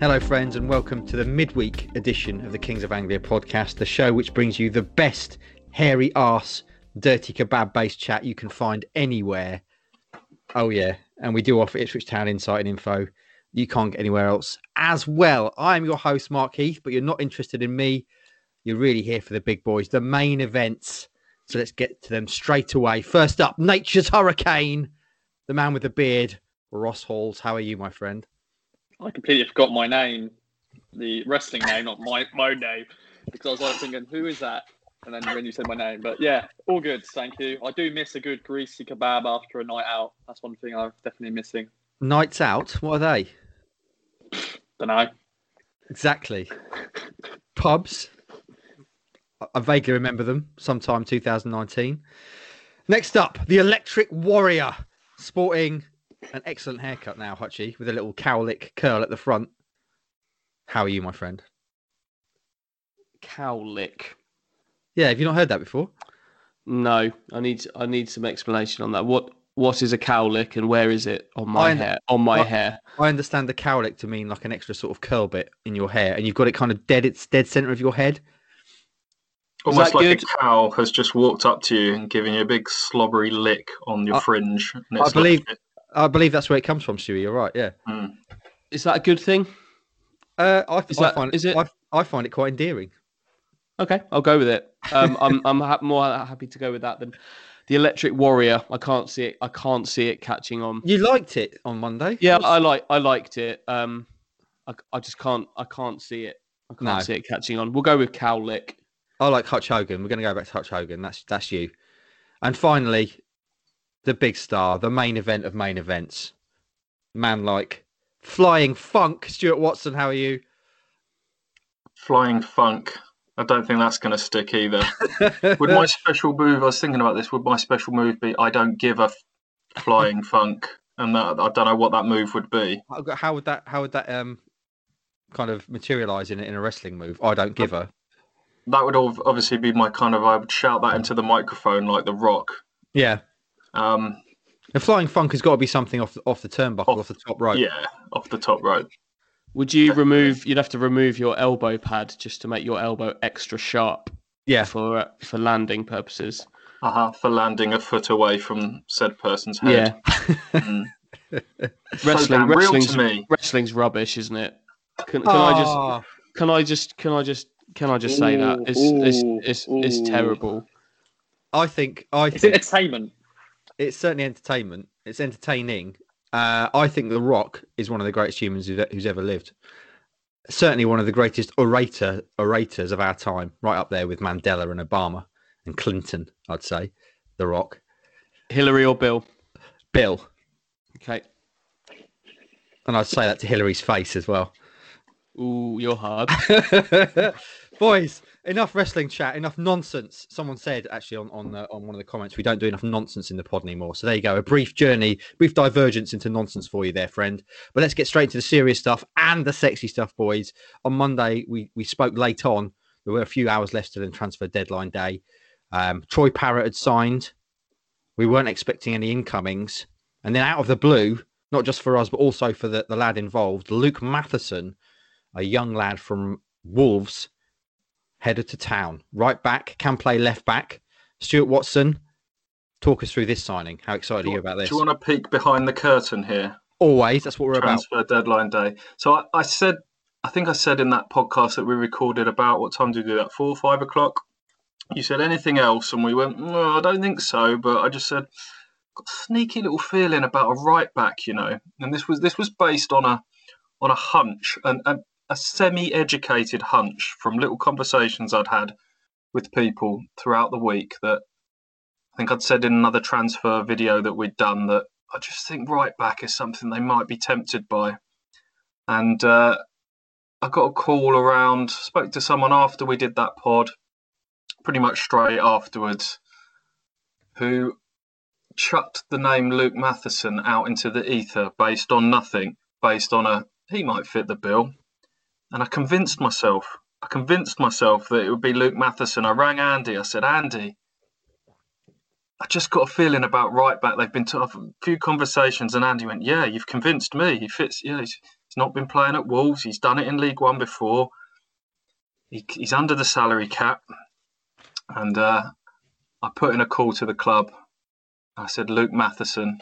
Hello, friends, and welcome to the midweek edition of the Kings of Anglia podcast, the show which brings you the best hairy arse, dirty kebab based chat you can find anywhere. Oh, yeah. And we do offer Ipswich Town insight and info you can't get anywhere else as well. I'm your host, Mark Heath, but you're not interested in me. You're really here for the big boys, the main events. So let's get to them straight away. First up, Nature's Hurricane, the man with the beard, Ross Halls. How are you, my friend? I completely forgot my name, the wrestling name, not my, my own name, because I was like thinking, who is that? And then when you said my name, but yeah, all good, thank you. I do miss a good greasy kebab after a night out. That's one thing I'm definitely missing. Nights out, what are they? Don't know. Exactly. Pubs. I- I vaguely remember them sometime 2019. Next up, the Electric Warrior, sporting an excellent haircut now, Hutchie, with a little cowlick curl at the front. How are you, my friend? Cowlick. Yeah, have you not heard that before? No, I need I need some explanation on that. What what is a cowlick and where is it on my I- hair? On my I- hair. I understand the cowlick to mean like an extra sort of curl bit in your hair, and you've got it kind of dead. It's dead center of your head. Almost that like good? a cow has just walked up to you and given you a big slobbery lick on your I- fringe. And I believe- left it. I believe that's where it comes from, Stewie. You're right. Yeah. Mm. Is that a good thing? Uh, I, Is I that- find is it- I, I find it quite endearing. Okay, I'll go with it. Um, I'm I'm ha- more happy to go with that than the Electric Warrior. I can't see it. I can't see it catching on. You liked it on Monday. Yeah, I like I liked it. Um, I, I just can't I can't see it. I can't No. see it catching on. We'll go with cowlick. I like Hutch Hogan. We're going to go back to Hutch Hogan. That's that's you. And finally, the big star, the main event of main events. Man like Flying Funk. Stuart Watson, how are you? Flying funk. I don't think that's going to stick either. Would my special move? I was thinking about this. Would my special move be? I don't give a f- flying funk, and that I don't know what that move would be. How would that how would that um kind of materialize in a- in a wrestling move? I don't give a. That would ob- obviously be my kind of. I would shout that into the microphone like the Rock. Yeah. Um, The Flying Funk has got to be something off the, off the turnbuckle, Off- off the top rope. yeah, off the top rope. Would you remove? You'd have to remove your elbow pad just to make your elbow extra sharp Yeah. for uh, for landing purposes. Uh huh. For landing a foot away from said person's head. Yeah, Mm. So wrestling, damn real wrestling's, to me. wrestling's rubbish, isn't it? Can, can I just Ah, can I just can I just can I just say that it's it's Ooh, it's, it's ooh. terrible. I think I It's think entertainment. It's certainly entertainment. It's entertaining. Uh, I think The Rock is one of the greatest humans who's, ever lived. Certainly one of the greatest orator orators of our time, right up there with Mandela and Obama and Clinton. I'd say The Rock, Hillary or Bill? Bill, Okay. and I'd say that to Hillary's face as well. Ooh, you're hard. Boys, enough wrestling chat, enough nonsense. Someone said actually on on, uh, on one of the comments we don't do enough nonsense in the pod anymore. So there you go, a brief journey, brief divergence into nonsense for you there, friend. But let's get straight into the serious stuff and the sexy stuff, boys. On Monday we we spoke late on. There were a few hours left to the transfer deadline day. Um, Troy Parrott had signed. We weren't expecting any incomings, and then out of the blue, not just for us but also for the, the lad involved, Luke Matheson, a young lad from Wolves headed to town. Right back, can play left back. Stuart Watson, talk us through this signing. How excited are you about this? Do you want to peek behind the curtain here? Always, that's what we're about. transfer deadline day. So I, I said, I think I said in that podcast that we recorded about what time did we do that? Four, five o'clock. You said anything else, and we went, no, I don't think so. But I just said, got a sneaky little feeling about a right back, you know. And this was this was based on a on a hunch, and a, a semi-educated hunch from little conversations I'd had with people throughout the week. That I think I'd said in another transfer video that we'd done that I just think right back is something they might be tempted by. And uh, I got a call around, spoke to someone after we did that pod, pretty much straight afterwards, who chucked the name Luke Matheson out into the ether based on nothing, based on a he might fit the bill. And I convinced myself, I convinced myself that it would be Luke Matheson. I rang Andy, I said, Andy, I just got a feeling about right back. They've been to a few conversations, and Andy went, "Yeah, you've convinced me. He fits. Yeah, he's, his not been playing at Wolves. He's done it in League One before. He, he's under the salary cap, and uh, I put in a call to the club. I said Luke Matheson,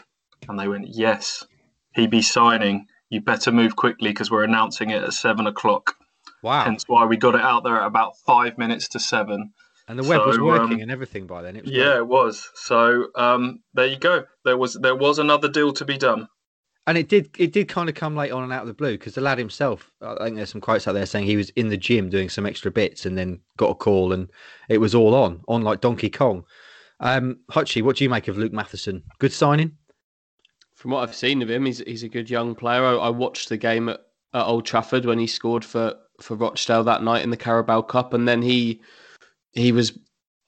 and they went, "Yes, he be signing. You better move quickly because we're announcing it at seven o'clock." Wow. Hence why we got it out there at about five minutes to seven. and the web was working um, and everything by then. It was Yeah, great. it was. So um, there you go. There was there was another deal to be done. and it did it did kind of come late on and out of the blue because the lad himself, I think there's some quotes out there saying he was in the gym doing some extra bits and then got a call and it was all on on like Donkey Kong. Um, Hutchie, what do you make of Luke Matheson? Good signing. From what I've seen of him, he's he's a good young player. I, I watched the game at, at Old Trafford when he scored for, for Rochdale that night in the Carabao Cup, and then he he was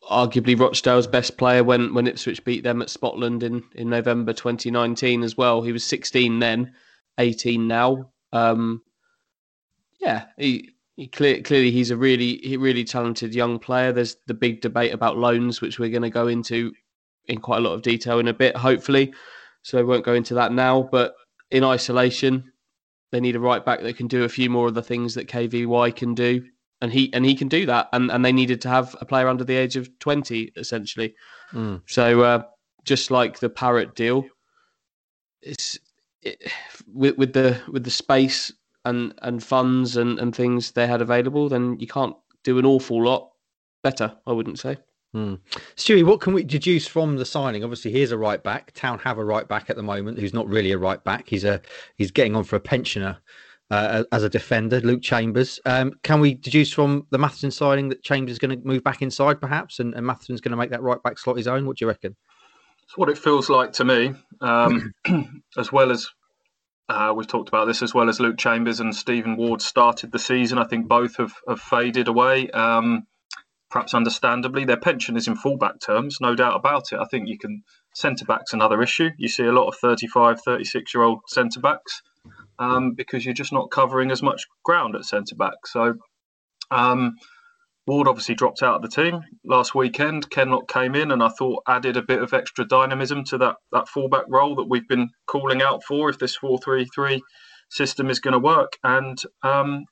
arguably Rochdale's best player when, when Ipswich beat them at Spotland in, in November 2019 as well. He was 16 then, 18 now. Um, yeah, he, he clear, clearly he's a really really talented young player. There's the big debate about loans, which we're going to go into in quite a lot of detail in a bit, hopefully. So I won't go into that now. But in isolation, they need a right back that can do a few more of the things that KVY can do, and he and he can do that. And and they needed to have a player under the age of twenty, essentially. Mm. So uh, just like the Parrott deal, it's it, with with the with the space and and funds and and things they had available, then you can't do an awful lot better. I wouldn't say. Stewie, what can we deduce from the signing? Obviously, here's a right back. Town have a right back at the moment who's not really a right back. He's a he's getting on for a pensioner uh, as a defender, Luke Chambers. Um, can we deduce from the Matheson signing that Chambers is going to move back inside, perhaps, and, and Matheson's going to make that right back slot his own? What do you reckon? It's what it feels like to me. Um, as well as uh, we've talked about this, as well as Luke Chambers and Stephen Ward started the season, I think both have, have faded away. Um, perhaps understandably, their pension is in fullback terms, no doubt about it. I think you can centre backs another issue. You see a lot of 35, 36 year old centre backs um, because you're just not covering as much ground at centre back. So. Um, Ward obviously dropped out of the team last weekend. Kenlock came in and I thought added a bit of extra dynamism to that, that fullback role that we've been calling out for if this 4 3 3 system is going to work. And um,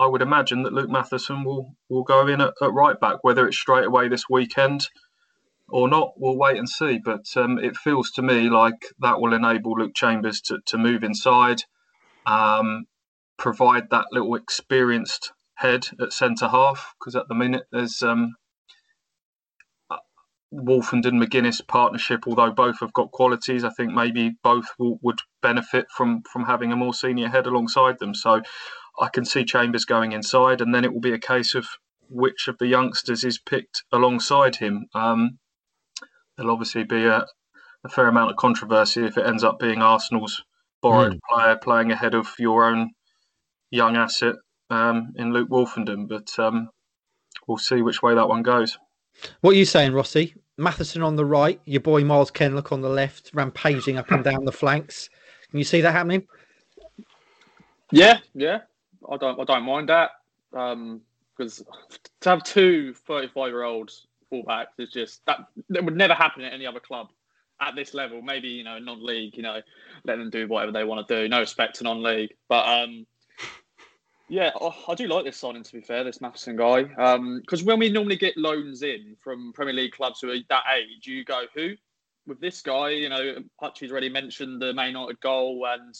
I would imagine that Luke Matheson will, will go in at, at right back, whether it's straight away this weekend or not, we'll wait and see. But um, it feels to me like that will enable Luke Chambers to, to move inside, um, provide that little experienced head at centre half because at the minute there's um, Woolfenden and McGuinness partnership. Although both have got qualities, I think maybe both will, would benefit from from having a more senior head alongside them. So I can see Chambers going inside, and then it will be a case of which of the youngsters is picked alongside him. Um, there'll obviously be a, a fair amount of controversy if it ends up being Arsenal's borrowed player playing ahead of your own young asset um, in Luke Woolfenden, but um, we'll see which way that one goes. What are you saying, Rossi? Matheson on the right, your boy Myles Kenlock on the left, rampaging up and down the flanks. Can you see that happening? Yeah, yeah. I don't I don't mind that. Um because to have two 35 year old fullbacks is just that that would never happen at any other club at this level. Maybe, you know, non league, you know, let them do whatever they want to do. No respect to non league. But um yeah, I, I do like this signing. To be fair, this Matheson guy, because when we normally get loans in from Premier League clubs who are that age, you go who? With this guy, you know, Hutchie's already mentioned the Man United goal, and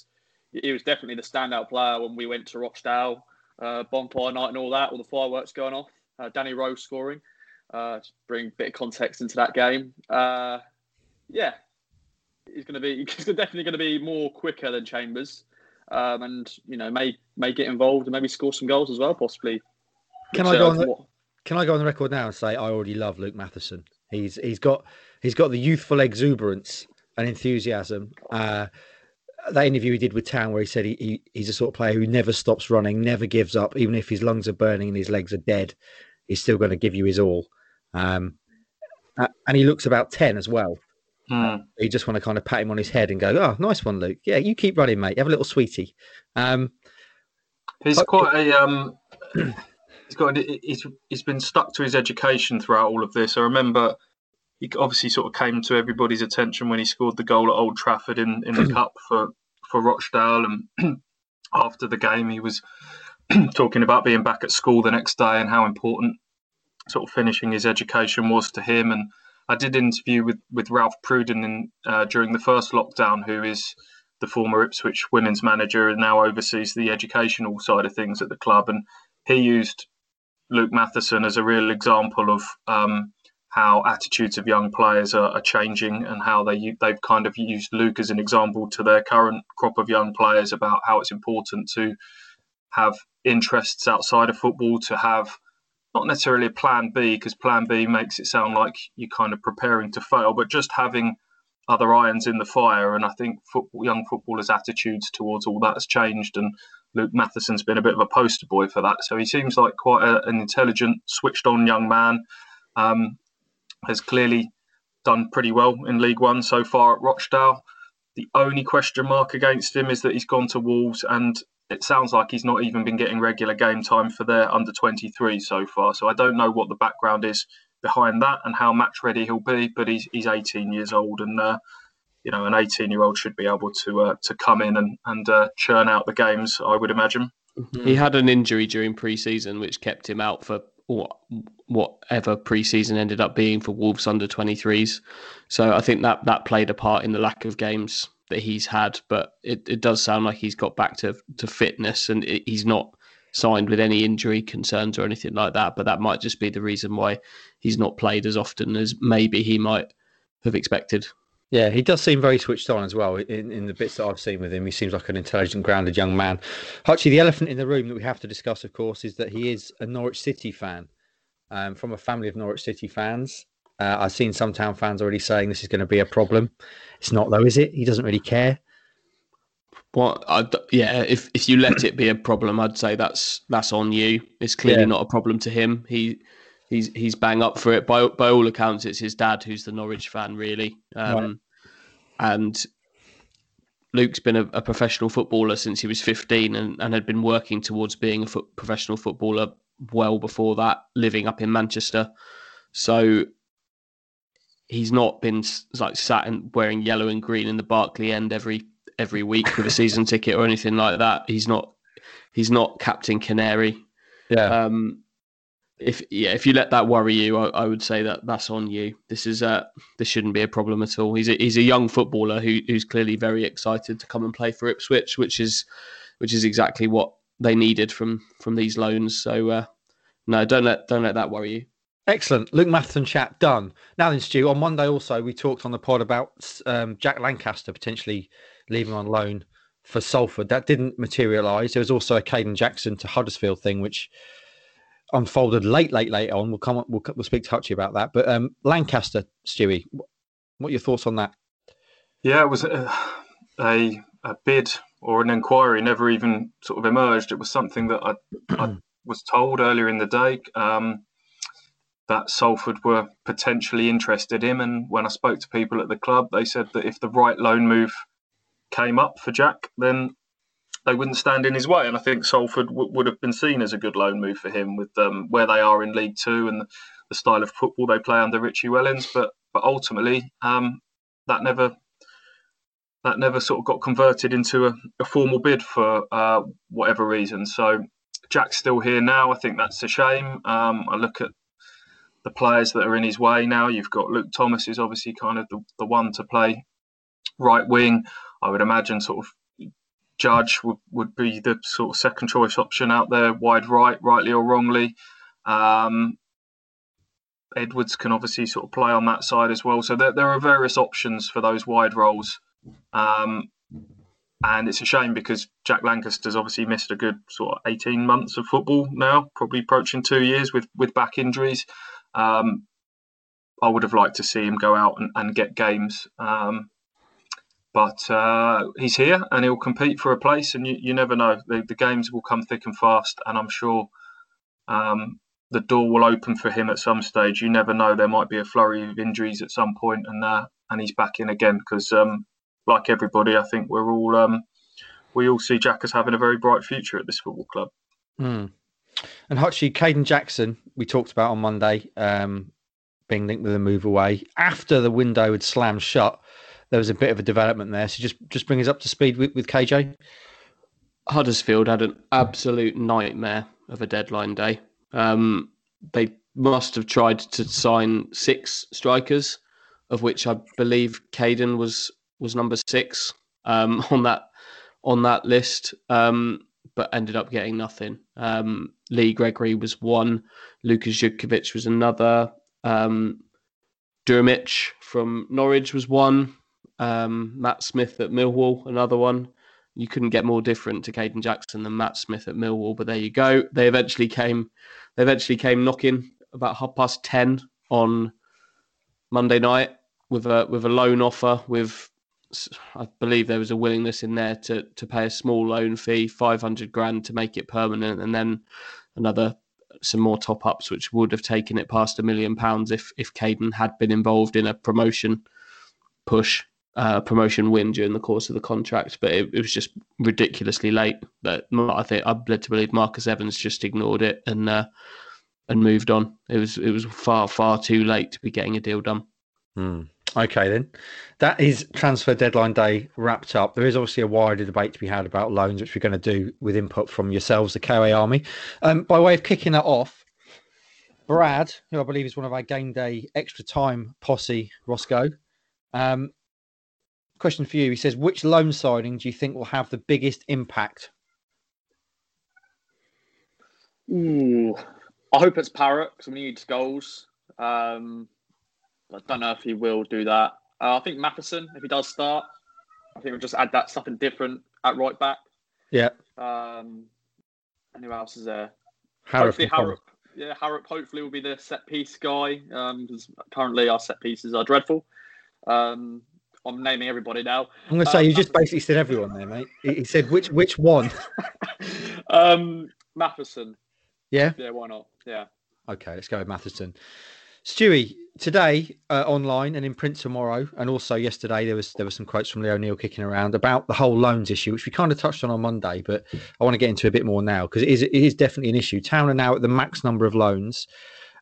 he was definitely the standout player when we went to Rochdale, uh, bonfire night, and all that, all the fireworks going off. Uh, Danny Rose scoring, uh, to bring a bit of context into that game. Uh, yeah, he's going to be he's definitely going to be more quicker than Chambers um, and you know may may get involved and maybe score some goals as well, possibly. Can Which, I go uh, on the- Can I go on the record now and say I already love Luke Matheson? He's he's got he's got the youthful exuberance and enthusiasm. Uh, that interview he did with Town, where he said he, he he's a sort of player who never stops running, never gives up, even if his lungs are burning and his legs are dead, he's still going to give you his all. Um, and he looks about ten as well. Hmm. You just want to kind of pat him on his head and go, "Oh, nice one, Luke. Yeah, you keep running, mate. You Have a little sweetie." Um, He's quite a um, he's got he's he's been stuck to his education throughout all of this. I remember he obviously sort of came to everybody's attention when he scored the goal at Old Trafford in, in the cup for for Rochdale, and after the game, he was talking about being back at school the next day and how important sort of finishing his education was to him. And I did interview with, with Ralph Pruden in, uh, during the first lockdown, who is the former Ipswich women's manager and now oversees the educational side of things at the club. And he used Luke Matheson as a real example of um, how attitudes of young players are, are, changing and how they they've kind of used Luke as an example to their current crop of young players about how it's important to have interests outside of football, to have not necessarily a plan B because plan B makes it sound like you're kind of preparing to fail, but just having other irons in the fire. And I think football, young footballers' attitudes towards all that has changed. And Luke Matheson's been a bit of a poster boy for that. So he seems like quite a, an intelligent, switched on young man. Um, has clearly done pretty well in League One so far at Rochdale. The only question mark against him is that he's gone to Wolves, and it sounds like he's not even been getting regular game time for their under 23 so far. So I don't know what the background is behind that and how match ready he'll be. But he's he's 18 years old, and uh, you know an 18 year old should be able to uh, to come in and and uh, churn out the games. I would imagine. He had an injury during pre-season which kept him out for whatever pre-season ended up being for Wolves under 23s. So I think that that played a part in the lack of games that he's had. But it, it does sound like he's got back to to fitness and it, he's not signed with any injury concerns or anything like that. But that might just be the reason why he's not played as often as maybe he might have expected. Yeah, he does seem very switched on as well in, in the bits that I've seen with him. He seems like an intelligent, grounded young man. Actually, the elephant in the room that we have to discuss, of course, is that he is a Norwich City fan um, from a family of Norwich City fans. Uh, I've seen some town fans already saying this is going to be a problem. It's not, though, is it? He doesn't really care. Well, I'd, yeah, if if you let it be a problem, I'd say that's that's on you. It's clearly yeah. not a problem to him. He he's he's bang up for it. By by all accounts, it's his dad who's the Norwich fan, really. Um, right. And Luke's been a, a, professional footballer since he was 15 and, and had been working towards being a foot, professional footballer well before that, living up in Manchester. So he's not been like sat and wearing yellow and green in the Barclay end every every week with a season ticket or anything like that. He's not he's not Captain Canary. Yeah. Um, if yeah, if you let that worry you, I, I, would say that that's on you. This is uh this shouldn't be a problem at all. He's a, he's a young footballer who who's clearly very excited to come and play for Ipswich, which is which is exactly what they needed from from these loans. So uh, no, don't let don't let that worry you. Excellent, Luke Matheson chat done. Now then, Stu. On Monday also we talked on the pod about um, Jack Lankester potentially leaving on loan for Salford. That didn't materialise. There was also a Kayden Jackson to Huddersfield thing, which unfolded late, late, late on. We'll come, we'll, we'll speak to Hutchie about that. But um, Lankester, Stewie, what are your thoughts on that? Yeah, it was a, a, a bid or an inquiry never even sort of emerged. It was something that I, I was told earlier in the day um, that Salford were potentially interested in. And when I spoke to people at the club, they said that if the right loan move came up for Jack, then they wouldn't stand in his way. And I think Salford w- would have been seen as a good loan move for him with um, where they are in League Two and the, style of football they play under Richie Wellens. But but ultimately, um, that never that never sort of got converted into a, a formal bid for uh, whatever reason. So Jack's still here now. I think that's a shame. Um, I look at the players that are in his way now. You've got Luke Thomas is obviously kind of the, the one to play right wing. I would imagine sort of Judge would, would be the sort of second choice option out there, wide right, rightly or wrongly. Um, Edwards can obviously sort of play on that side as well. So there, there are various options for those wide roles. Um, and it's a shame because Jack Lankester's obviously missed a good sort of 18 months of football now, probably approaching two years with, with back injuries. Um, I would have liked to see him go out and, and get games. Um, but uh, he's here and he'll compete for a place, and you, you never know. The, the games will come thick and fast, and I'm sure um, the door will open for him at some stage. You never know. There might be a flurry of injuries at some point, and uh, and he's back in again. Because um, like everybody, I think we're all um, we all see Jack as having a very bright future at this football club. Mm. And Hutchie, Kayden Jackson, we talked about on Monday, um, being linked with a move away after the window had slammed shut there was a bit of a development there. So just just bring us up to speed with, with KJ. Huddersfield had an absolute nightmare of a deadline day. Um, they must have tried to sign six strikers, of which I believe Kayden was was number six um, on that on that list, um, but ended up getting nothing. Um, Lee Gregory was one, Lukas Jutkiewicz was another, um, Drmic from Norwich was one, um, Matt Smith at Millwall another one. You couldn't get more different to Kayden Jackson than Matt Smith at Millwall, but there you go. They eventually came. They eventually came knocking about half past ten on Monday night with a with a loan offer with I believe there was a willingness in there to to pay a small loan fee, five hundred grand to make it permanent, and then another some more top ups, which would have taken it past a million pounds if if Kayden had been involved in a promotion push, uh, promotion win during the course of the contract. But it, it was just ridiculously late. That I think I'm led to believe Marcus Evans just ignored it and uh, and moved on. It was it was far far too late to be getting a deal done. Hmm. Okay, then. That is transfer deadline day wrapped up. There is obviously a wider debate to be had about loans, which we're going to do with input from yourselves, the KOA Army. Um, by way of kicking that off, Brad, who I believe is one of our game day extra time posse, Roscoe. Um, question for you. He says, which loan signing do you think will have the biggest impact? Ooh, I hope it's Parrott because we need goals. Um, I don't know if he will do that. Uh, I think Matheson, if he does start, I think we'll just add that something different at right back. Yeah. Um, and who else is there? Harrop hopefully Harrop. Yeah, Harrop hopefully will be the set piece guy because um, currently our set pieces are dreadful. Um, I'm naming everybody now. I'm going to say um, you just basically said everyone there, mate. He said which which one? um, Matheson. Yeah. Yeah, why not? Yeah. Okay, let's go with Matheson. Stewie, today uh, online and in print tomorrow, and also yesterday there was there were some quotes from Lee O'Neill kicking around about the whole loans issue, which we kind of touched on on Monday, but I want to get into a bit more now because it is it is definitely an issue. Town are now at the max number of loans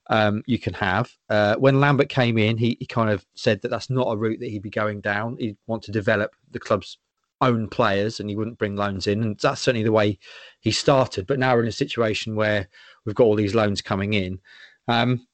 um, you can have. Uh, when Lambert came in, he, he kind of said that that's not a route that he'd be going down. He'd want to develop the club's own players and he wouldn't bring loans in. And that's certainly the way he started. But now we're in a situation where we've got all these loans coming in. Um,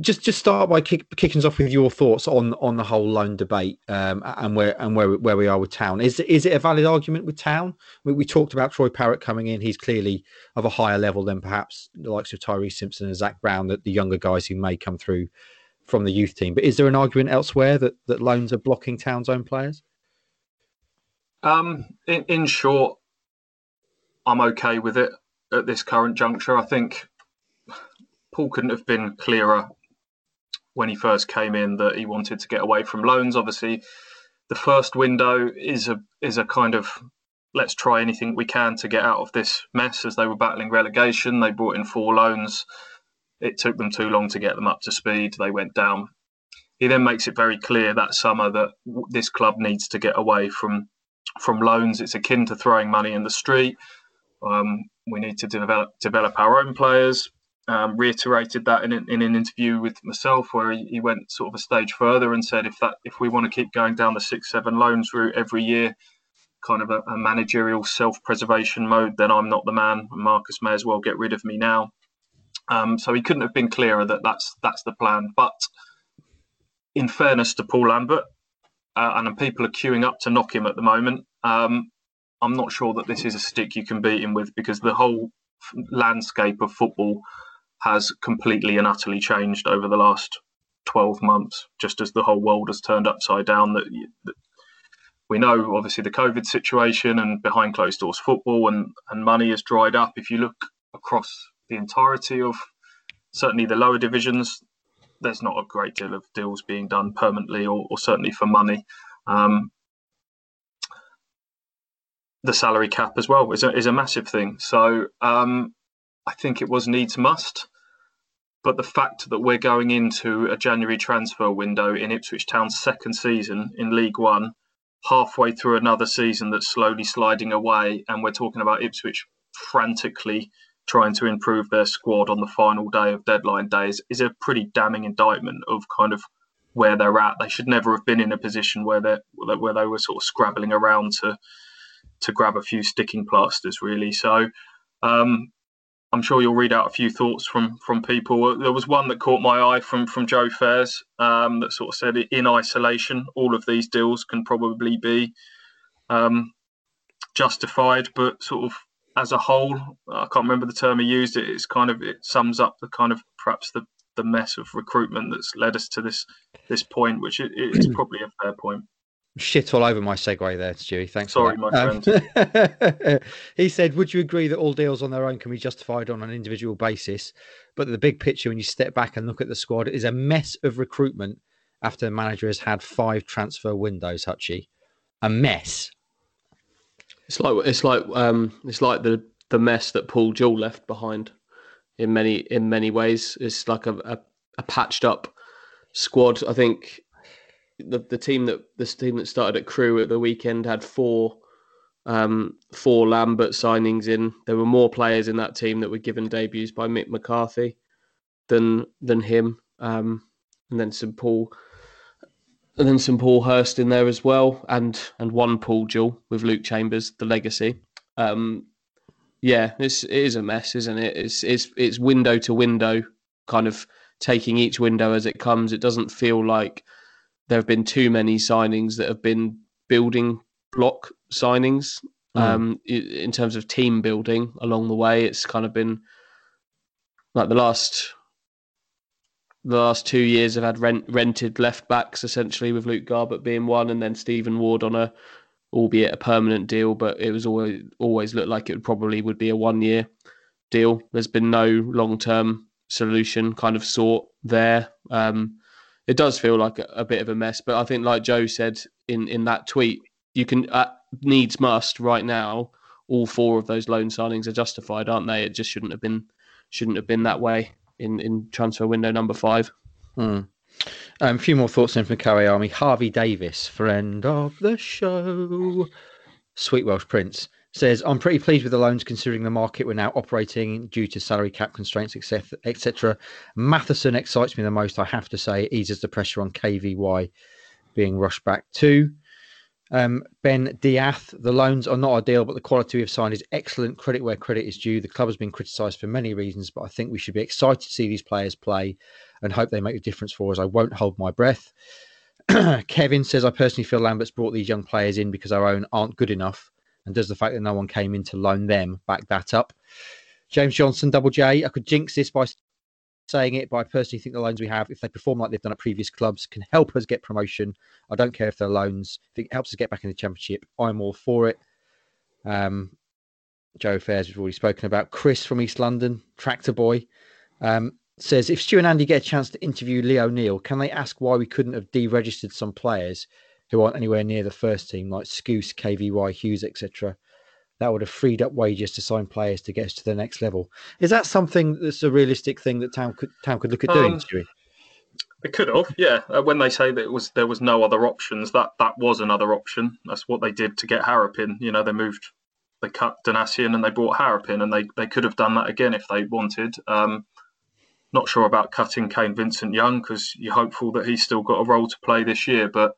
just just start by kick, kicking us off with your thoughts on on the whole loan debate um, and where and where where we are with Town. Is is it a valid argument with Town? We, we, talked about Troy Parrott coming in. He's clearly of a higher level than perhaps the likes of Tyreece Simpson and Zach Brown, that the younger guys who may come through from the youth team. But is there an argument elsewhere that that loans are blocking Town's own players? Um, in, in short, I'm okay with it at this current juncture. I think Paul couldn't have been clearer when he first came in that he wanted to get away from loans. Obviously, the first window is a is a kind of let's try anything we can to get out of this mess. As they were battling relegation, they brought in four loans. It took them too long to get them up to speed. They went down. He then makes it very clear that summer that this club needs to get away from from loans. It's akin to throwing money in the street. Um, we need to develop develop our own players um, reiterated that in, in an interview with myself, where he, he, went sort of a stage further and said, if that if we want to keep going down the six seven loans route every year, kind of a, a managerial self preservation mode, then I'm not the man. Marcus may as well get rid of me now. Um, so he couldn't have been clearer that that's that's the plan. But in fairness to Paul Lambert, uh, and people are queuing up to knock him at the moment. Um, I'm not sure that this is a stick you can beat him with because the whole landscape of football has completely and utterly changed over the last 12 months, just as the whole world has turned upside down. That, that we know, obviously, the COVID situation and behind closed doors football and, and money has dried up. If you look across the entirety of certainly the lower divisions, there's not a great deal of deals being done permanently or, or certainly for money. Um, the salary cap as well is a, is a massive thing. So um, I think it was needs must. But the fact that we're going into a January transfer window in Ipswich Town's second season in League One, halfway through another season that's slowly sliding away, and we're talking about Ipswich frantically trying to improve their squad on the final day of deadline days, is a pretty damning indictment of kind of where they're at. They should never have been in a position where they where they were sort of scrabbling around to to grab a few sticking plasters, really. So um, I'm sure you'll read out a few thoughts from from people. There was one that caught my eye from from Joe Fairs um, that sort of said, in isolation, all of these deals can probably be um, justified, but sort of as a whole, I can't remember the term he used. It, it's kind of it sums up the kind of perhaps the the mess of recruitment that's led us to this this point, which it, it's probably a fair point shit all over my segue there, Stewie. Thanks. Sorry, my um, friend. he said, "Would you agree that all deals on their own can be justified on an individual basis, but the big picture, when you step back and look at the squad, is a mess of recruitment after the manager has had five transfer windows? Hutchie, a mess. It's like it's like um, it's like the the mess that Paul Jewell left behind. In many in many ways, it's like a, a, a patched up squad. I think the the team that this team that started at Crewe at the weekend had four um, four Lambert signings in. There were more players in that team that were given debuts by Mick McCarthy than than him, um, and then some Paul, and then some Paul Hurst in there as well, and and one Paul Jewell with Luke Chambers, the legacy. Um, yeah, it's it is a mess, isn't it? It's it's it's window to window, kind of taking each window as it comes. It doesn't feel like there have been too many signings that have been building block signings mm. um, in terms of team building along the way. It's kind of been like the last the last two years have had rent, rented left backs essentially with Luke Garbutt being one, and then Stephen Ward on a albeit a permanent deal, but it was always always looked like it would probably would be a one year deal. There's been no long term solution kind of sought there. Um, it does feel like a, a, bit of a mess. But I think, like Joe said in in that tweet, you can uh, needs must right now. All four of those loan signings are justified, aren't they? It just shouldn't have been shouldn't have been that way in in transfer window number five. Hmm. Um, a few more thoughts in from Curry Army. Harvey Davis, friend of the show, Sweet Welsh Prince says, I'm pretty pleased with the loans considering the market we're now operating due to salary cap constraints, etc. Matheson excites me the most, I have to say. It eases the pressure on KVY being rushed back to. Um, ben Diath, the loans are not ideal, but the quality we've signed is excellent. Credit where credit is due. The club has been criticised for many reasons, but I think we should be excited to see these players play and hope they make a difference for us. I won't hold my breath. Kevin says, I personally feel Lambert's brought these young players in because our own aren't good enough. And does the fact that no one came in to loan them back that up? James Johnson, double J. I could jinx this by saying it, but I personally think the loans we have, if they perform like they've done at previous clubs, can help us get promotion. I don't care if they're loans. If it helps us get back in the championship, I'm all for it. Um, Joe Fairs, we've already spoken about. Chris from East London, Tractor Boy, um, says if Stu and Andy get a chance to interview Lee O'Neill, can they ask why we couldn't have deregistered some players who aren't anywhere near the first team, like Skuse, KVY, Huws, etc. That would have freed up wages to sign players to get us to the next level. Is that something that's a realistic thing that Town could Town could look at doing, um, Stewie? It could have, yeah. Uh, when they say that it was there was no other options, that that was another option. That's what they did to get Harrop in. You know, they moved, they cut Donacien and they brought Harrop in, and they they could have done that again if they wanted. Um, not sure about cutting Kane Vincent Young because you're hopeful that he's still got a role to play this year, but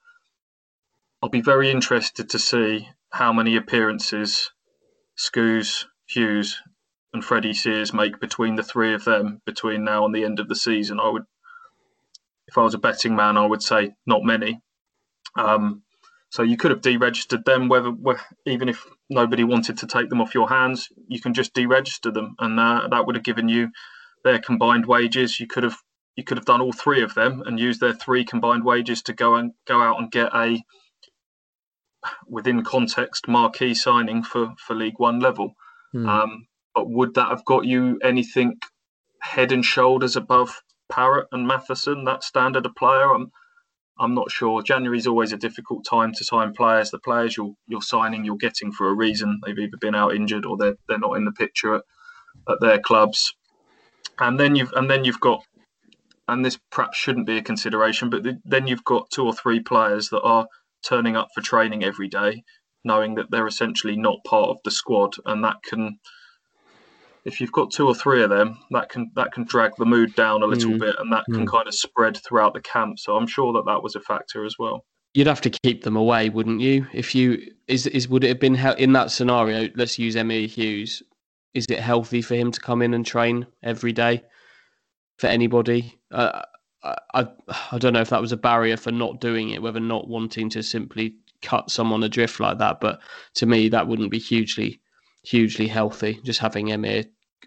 I'll be very interested to see how many appearances Skuse, Huws, and Freddie Sears make between the three of them between now and the end of the season. I would, if I was a betting man, I would say not many. Um, so you could have deregistered them, whether, even if nobody wanted to take them off your hands, you can just deregister them, and uh, that would have given you their combined wages. You could have you could have done all three of them and used their three combined wages to go and go out and get a within context marquee signing for for League One level. Mm. Um, but would that have got you anything head and shoulders above Parrott and Matheson, that standard of player? I'm I'm not sure. January is always a difficult time to sign players. The players you're you're signing, you're getting for a reason. They've either been out injured or they're they're not in the picture at, at their clubs. And then you've and then you've got and this perhaps shouldn't be a consideration, but the, then you've got two or three players that are turning up for training every day, knowing that they're essentially not part of the squad, and that can, if you've got two or three of them, that can that can drag the mood down a little mm. bit, and that mm. can kind of spread throughout the camp. So I'm sure that that was a factor as well. you'd have to keep them away, wouldn't you? If you is is would it have been in that scenario? Let's use Emyr Huws. Is it healthy for him to come in and train every day for anybody? Uh, I, I don't know if that was a barrier for not doing it, whether not wanting to simply cut someone adrift like that. But to me, that wouldn't be hugely hugely healthy. Just having Emyr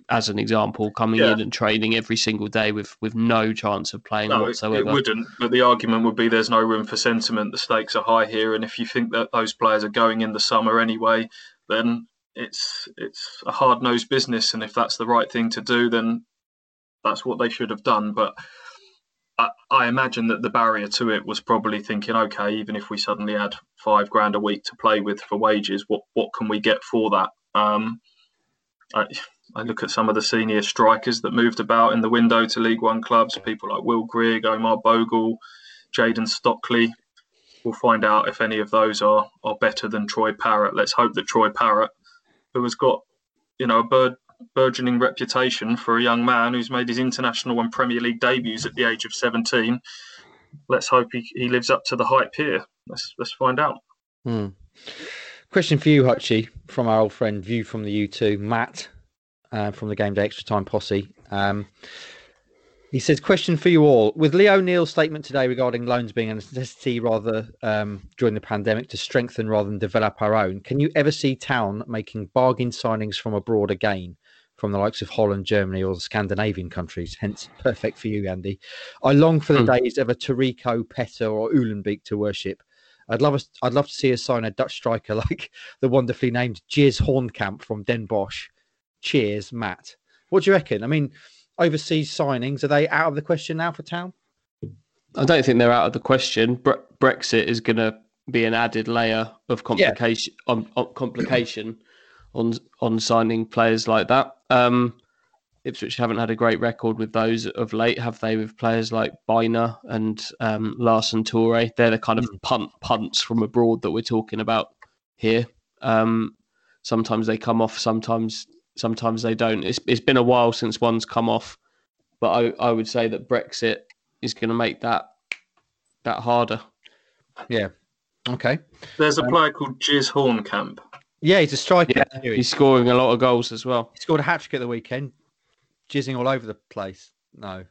as an example, coming Yeah. in and training every single day with with no chance of playing No, it, whatsoever. it wouldn't. But the argument would be there's no room for sentiment. The stakes are high here, and if you think that those players are going in the summer anyway, then it's it's a hard nosed business. And if that's the right thing to do, then that's what they should have done. But I, imagine that the barrier to it was probably thinking, okay, even if we suddenly had five grand a week to play with for wages, what what can we get for that? Um, I, I look at some of the senior strikers that moved about in the window to League One clubs, people like Will Grigg, Omar Bogle, Jayden Stockley. We'll find out if any of those are, are better than Troy Parrott. Let's hope that Troy Parrott, who has got, you know, a bird, burgeoning reputation for a young man who's made his international and Premier League debuts at the age of 17, let's hope he, he lives up to the hype here. Let's let's find out. Hmm. Question for you, Hutchie, from our old friend, view from the U2, Matt, uh, from the Game Day Extra Time posse. Um, he says, question for you all. With Lee O'Neill's statement today regarding loans being a necessity rather um, during the pandemic to strengthen rather than develop our own, can you ever see Town making bargain signings from abroad again, from the likes of Holland, Germany, or the Scandinavian countries? Hence, perfect for you, Andy. I long for the Hmm. days of a Taricco, Petta, or Uhlenbeek to worship. I'd love us. I'd love to see us sign a Dutch striker like the wonderfully named Jizz Hornkamp from Den Bosch. Cheers, Matt. What do you reckon? I mean, overseas signings are they out of the question now for Town? I don't think they're out of the question. Bre- Brexit is going to be an added layer of complication on, on complication on on signing players like that. Um, Ipswich haven't had a great record with those of late, have they? With players like Biner and um, Larsen Toure, they're the kind of punt punts from abroad that we're talking about here. Um, sometimes they come off, sometimes sometimes they don't. It's it's been a while since one's come off, but I, I would say that Brexit is going to make that that harder. Yeah. Okay. There's a player called Jizz Hornkamp. Yeah, he's a striker. Yeah, He's scoring a lot of goals as well. He scored a hat trick at the weekend, jizzing all over the place. No,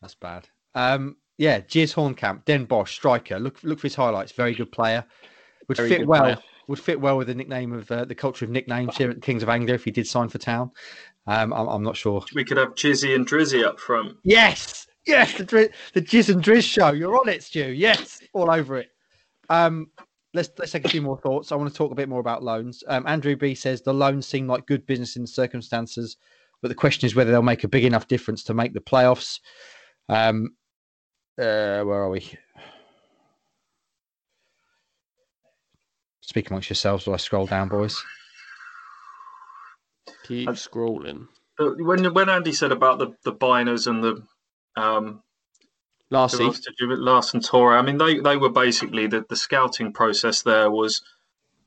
that's bad. Um, yeah, Jizz Hornkamp, Den Bosch, striker. Look, look for his highlights. Very good player. Would Very fit well. player. Would fit well with the nickname of uh, the culture of nicknames here at the Kings of Anglia if he did sign for Town. Um, I'm, I'm not sure. We could have Jizzy and Drizzy up front. Yes, yes, the Dri- the Jizz and Driz show. You're on it, Stu. Yes, all over it. Um, let's let's take a few more thoughts. I want to talk a bit more about loans. Um, Andrew B says the loans seem like good business in the circumstances, but the question is whether they'll make a big enough difference to make the playoffs. Um, uh, where are we? Speak amongst yourselves while I scroll down, boys. Keep I've- scrolling. When when Andy said about the the Biners and the um, else Larsen Toure? I mean, they they were basically the the scouting process. There was,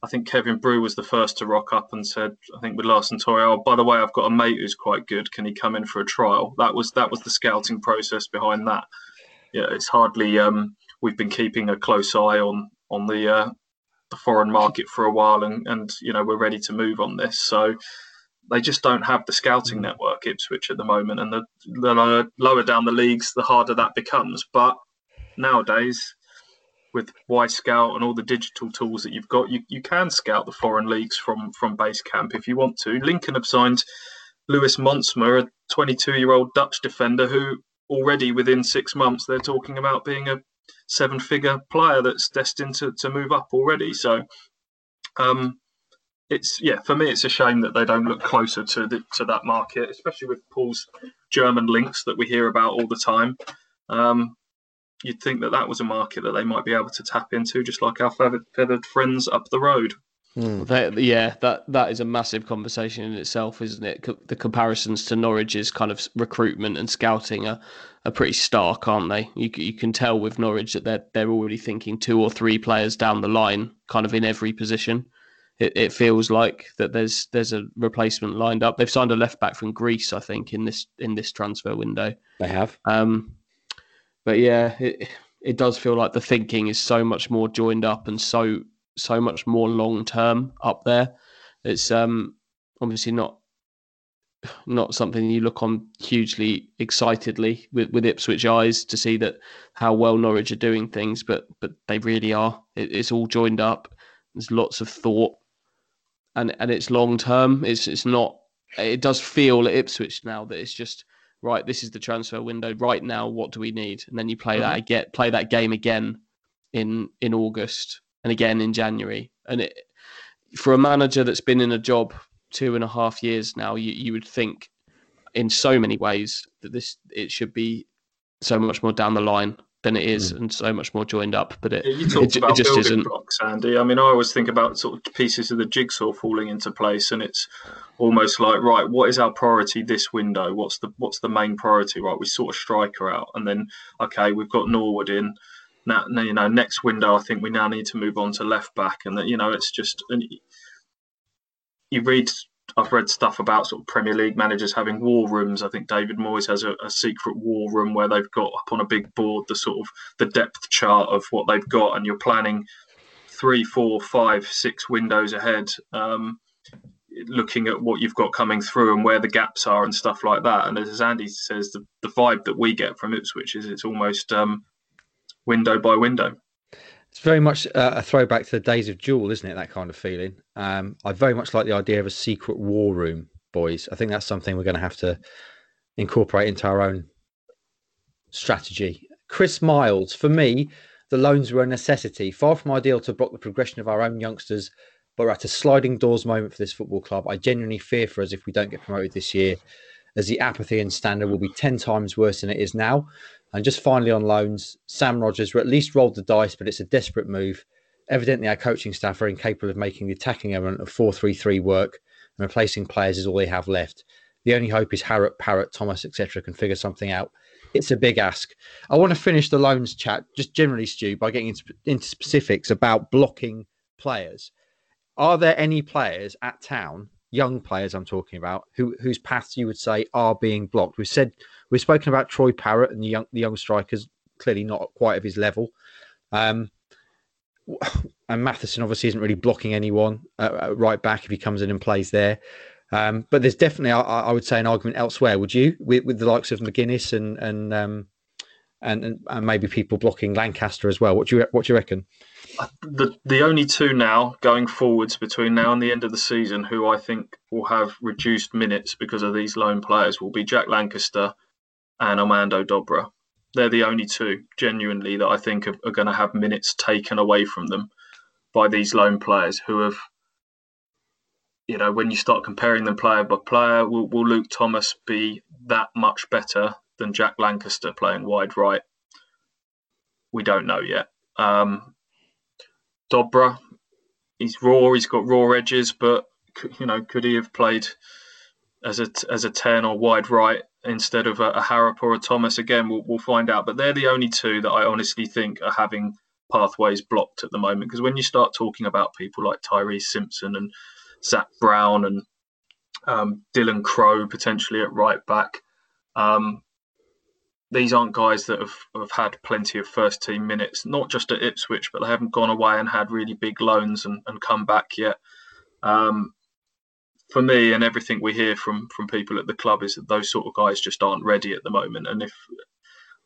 I think Kevin Bru was the first to rock up and said, I think with Larsen Toure, oh by the way, I've got a mate who's quite good. Can he come in for a trial? That was that was the scouting process behind that. Yeah, it's hardly. Um, we've been keeping a close eye on on the uh, the foreign market for a while, and and you know we're ready to move on this. So they just don't have the scouting network Ipswich at the moment, and the, the lower, lower down the leagues, the harder that becomes. But nowadays, with Wyscout and all the digital tools that you've got, you, you can scout the foreign leagues from from base camp if you want to. Lincoln have signed Lewis Montsma, a 22 year old Dutch defender who already within six months they're talking about being a seven figure player that's destined to, to move up already. So um, it's yeah for me it's a shame that they don't look closer to the, to that market, especially with Paul's German links that we hear about all the time. Um, you'd think that that was a market that they might be able to tap into, just like our feathered, feathered friends up the road. They- yeah, that that is a massive conversation in itself, isn't it? The comparisons to Norwich's kind of recruitment and scouting are, are pretty stark, aren't they? You you can tell with Norwich that they're they're already thinking two or three players down the line, kind of in every position. It, it feels like that there's there's a replacement lined up. They've signed a left back from Greece, I think, in this in this transfer window. They have. Um, but yeah, it, it does feel like the thinking is so much more joined up and so so much more long term up there. It's um obviously not not something you look on hugely excitedly with, with Ipswich eyes to see that how well Norwich are doing things, but but they really are. It, it's all joined up. There's lots of thought, and and it's long term. It's it's not. It does feel at Ipswich now that it's just right. This is the transfer window right now. What do we need? And then you play that mm-hmm. again. Play that game again in in August and again in January. And it for a manager that's been in a job two and a half years now, you, you would think in so many ways that this it should be so much more down the line than it is mm. and so much more joined up. But it, Yeah, you talked it, about it just building isn't. blocks, Andy. I mean, I always think about sort of pieces of the jigsaw falling into place, and it's almost like, right, what is our priority this window? What's the what's the main priority? Right, we sort of striker out, and then okay, we've got Norwood in. Now, now, you know, next window, I think we now need to move on to left back, and that you know, it's just and you read. I've read stuff about sort of Premier League managers having war rooms. I think David Moyes has a, a secret war room where they've got up on a big board the sort of the depth chart of what they've got, and you're planning three, four, five, six windows ahead, um, looking at what you've got coming through and where the gaps are and stuff like that. And as Andy says, the, the vibe that we get from Ipswich is it's almost um, window by window. It's very much uh, a throwback to the days of Jewell, isn't it? That kind of feeling. Um, I very much like the idea of a secret war room, boys. I think that's something we're going to have to incorporate into our own strategy. Chris Miles, for me, the loans were a necessity, far from ideal to block the progression of our own youngsters, but we're at a sliding doors moment for this football club. I genuinely fear for us if we don't get promoted this year, as the apathy and standard will be 10 times worse than it is now. And just finally on loans, Sam Rogers were at least rolled the dice, but it's a desperate move. Evidently, our coaching staff are incapable of making the attacking element of 4 3 3 work, and replacing players is all they have left. The only hope is Harrop, Parrott, Thomas, etc. can figure something out. It's a big ask. I want to finish the loans chat, just generally, Stu, by getting into, into specifics about blocking players. Are there any players at town, young players I'm talking about, who whose paths you would say are being blocked? We've said we've spoken about Troy Parrott and the young the young strikers, clearly not quite of his level. Um, and Matheson obviously isn't really blocking anyone uh, right back if he comes in and plays there. Um, but there's definitely, I, I, would say, an argument elsewhere. Would you, with, with the likes of McGuinness and and, um, and and and maybe people blocking Lankester as well? What do you what do you reckon? The the only two now going forwards between now and the end of the season who I think will have reduced minutes because of these lone players will be Jack Lankester and Armando Dobra. They're the only two genuinely that I think are, are going to have minutes taken away from them by these lone players who have you know, when you start comparing them player by player, will, will Luke Thomas be that much better than Jack Lankester playing wide right? We don't know yet. Um, Dobra, he's raw. He's got raw edges, but you know, could he have played as a as a ten or wide right instead of a, a Harrop or a Thomas? Again, we'll, we'll find out. But they're the only two that I honestly think are having pathways blocked at the moment. Because when you start talking about people like Tyreece Simpson and Zach Brown and um, Dylan Crowe potentially at right back. Um, these aren't guys that have, have had plenty of first team minutes, not just at Ipswich, but they haven't gone away and had really big loans and, and come back yet. Um, for me, and everything we hear from from people at the club is that those sort of guys just aren't ready at the moment. And if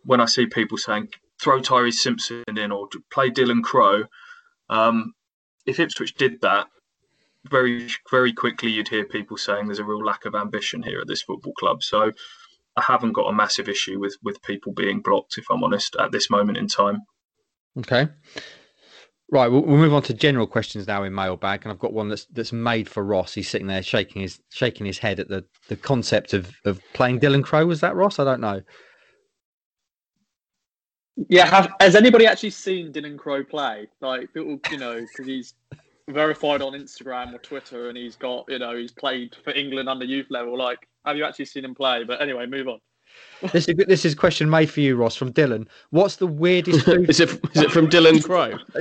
when I see people saying throw Tyreece Simpson in or play Dylan Crowe, um, if Ipswich did that, very very quickly you'd hear people saying there's a real lack of ambition here at this football club. So I haven't got a massive issue with with people being blocked, if I'm honest, at this moment in time. Okay. Right, we'll, we'll move on to general questions now in mailbag, and I've got one that's that's made for Ross. He's sitting there shaking his shaking his head at the, the concept of, of playing Dylan Crowe. Was that Ross? I don't know. Yeah, have, has anybody actually seen Dylan Crowe play? Like, people, you know, because he's verified on Instagram or Twitter, and he's got, you know, he's played for England under youth level. Like, have you actually seen him play? But anyway, move on. This is this is a question made for you, Ross, from Dylan. What's the weirdest food? is it is it from Dylan Crowe?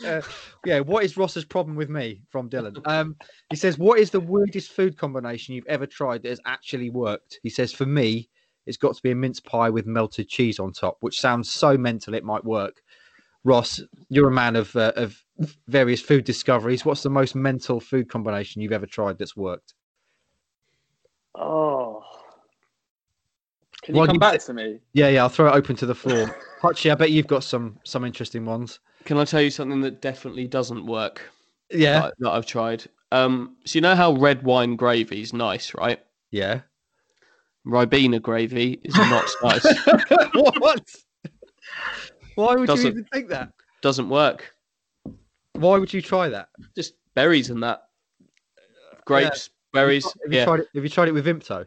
yeah, yeah. What is Ross's problem with me? From Dylan. Um, he says, "What is the weirdest food combination you've ever tried that has actually worked?" He says, "For me, it's got to be a mince pie with melted cheese on top, which sounds so mental it might work. Ross, you're a man of uh, of various food discoveries. What's the most mental food combination you've ever tried that's worked? Oh. Can you Well, come you- back to me? Yeah, yeah, I'll throw it open to the floor. Hutchie, I bet you've got some some interesting ones. Can I tell you something that definitely doesn't work? Yeah, That, that I've tried. Um, so you know how red wine gravy is nice, right? yeah. Ribena gravy is not nice. what? Why would you Doesn't- even think that? Doesn't work. Why would you try that? Just berries and that. Grapes, berries. Have you Yeah. tried it? Have you tried it with Vimto?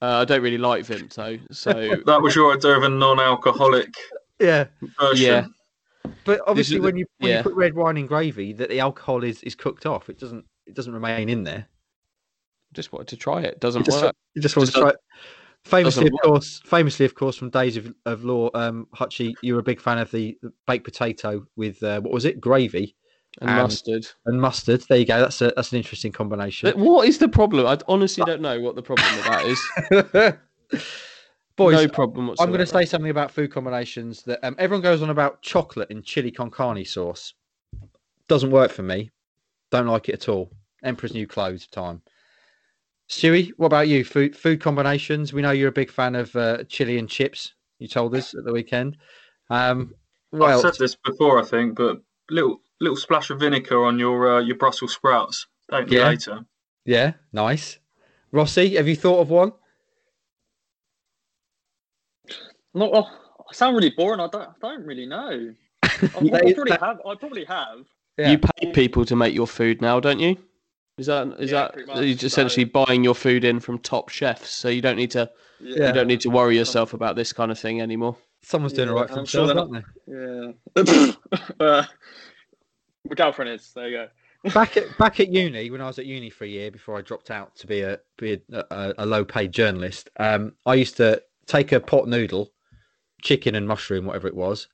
Uh, I don't really like Vimto, so That was your idea of a non-alcoholic Yeah, version. yeah. but obviously is the- when you when yeah. you put red wine in gravy, that the alcohol is is cooked off. It doesn't it doesn't remain in there. Just wanted to try it. Doesn't Just- work. You just want to try. It. Famously, of doesn't work. course, famously, of course, from days of, of law, um, Hutchie, you were a big fan of the, the baked potato with uh, what was it, gravy And and- mustard. and mustard. There you go. That's a that's an interesting combination. But what is the problem? I honestly don't know what the problem with that is. Boys, no problem I'm going to say something about food combinations that um, everyone goes on about chocolate and chili con carne sauce. Doesn't work for me. Don't like it at all. Emperor's New Clothes time. Stewie, what about you? Food food combinations. We know you're a big fan of uh, chili and chips. You told us at the weekend. Um, I've well, said this before, I think, but little little splash of vinegar on your uh, your Brussels sprouts. Thank you Yeah. later. yeah, nice. Rossi, have you thought of one? No, oh, I sound really boring. I don't, I don't really know. I, I probably have. I probably have. Yeah. You pay people to make your food now, don't you? Is that is Yeah, that pretty you're much, so- essentially buying your food in from top chefs, so you don't need to Yeah. you don't need to worry yourself about this kind of thing anymore. Someone's doing Yeah, right for I'm sure they're aren't they? Yeah. uh, my girlfriend is. There you go. back at back at uni when I was at uni for a year before I dropped out to be a be a, a, a low paid journalist. Um, I used to take a pot noodle, chicken and mushroom, whatever it was,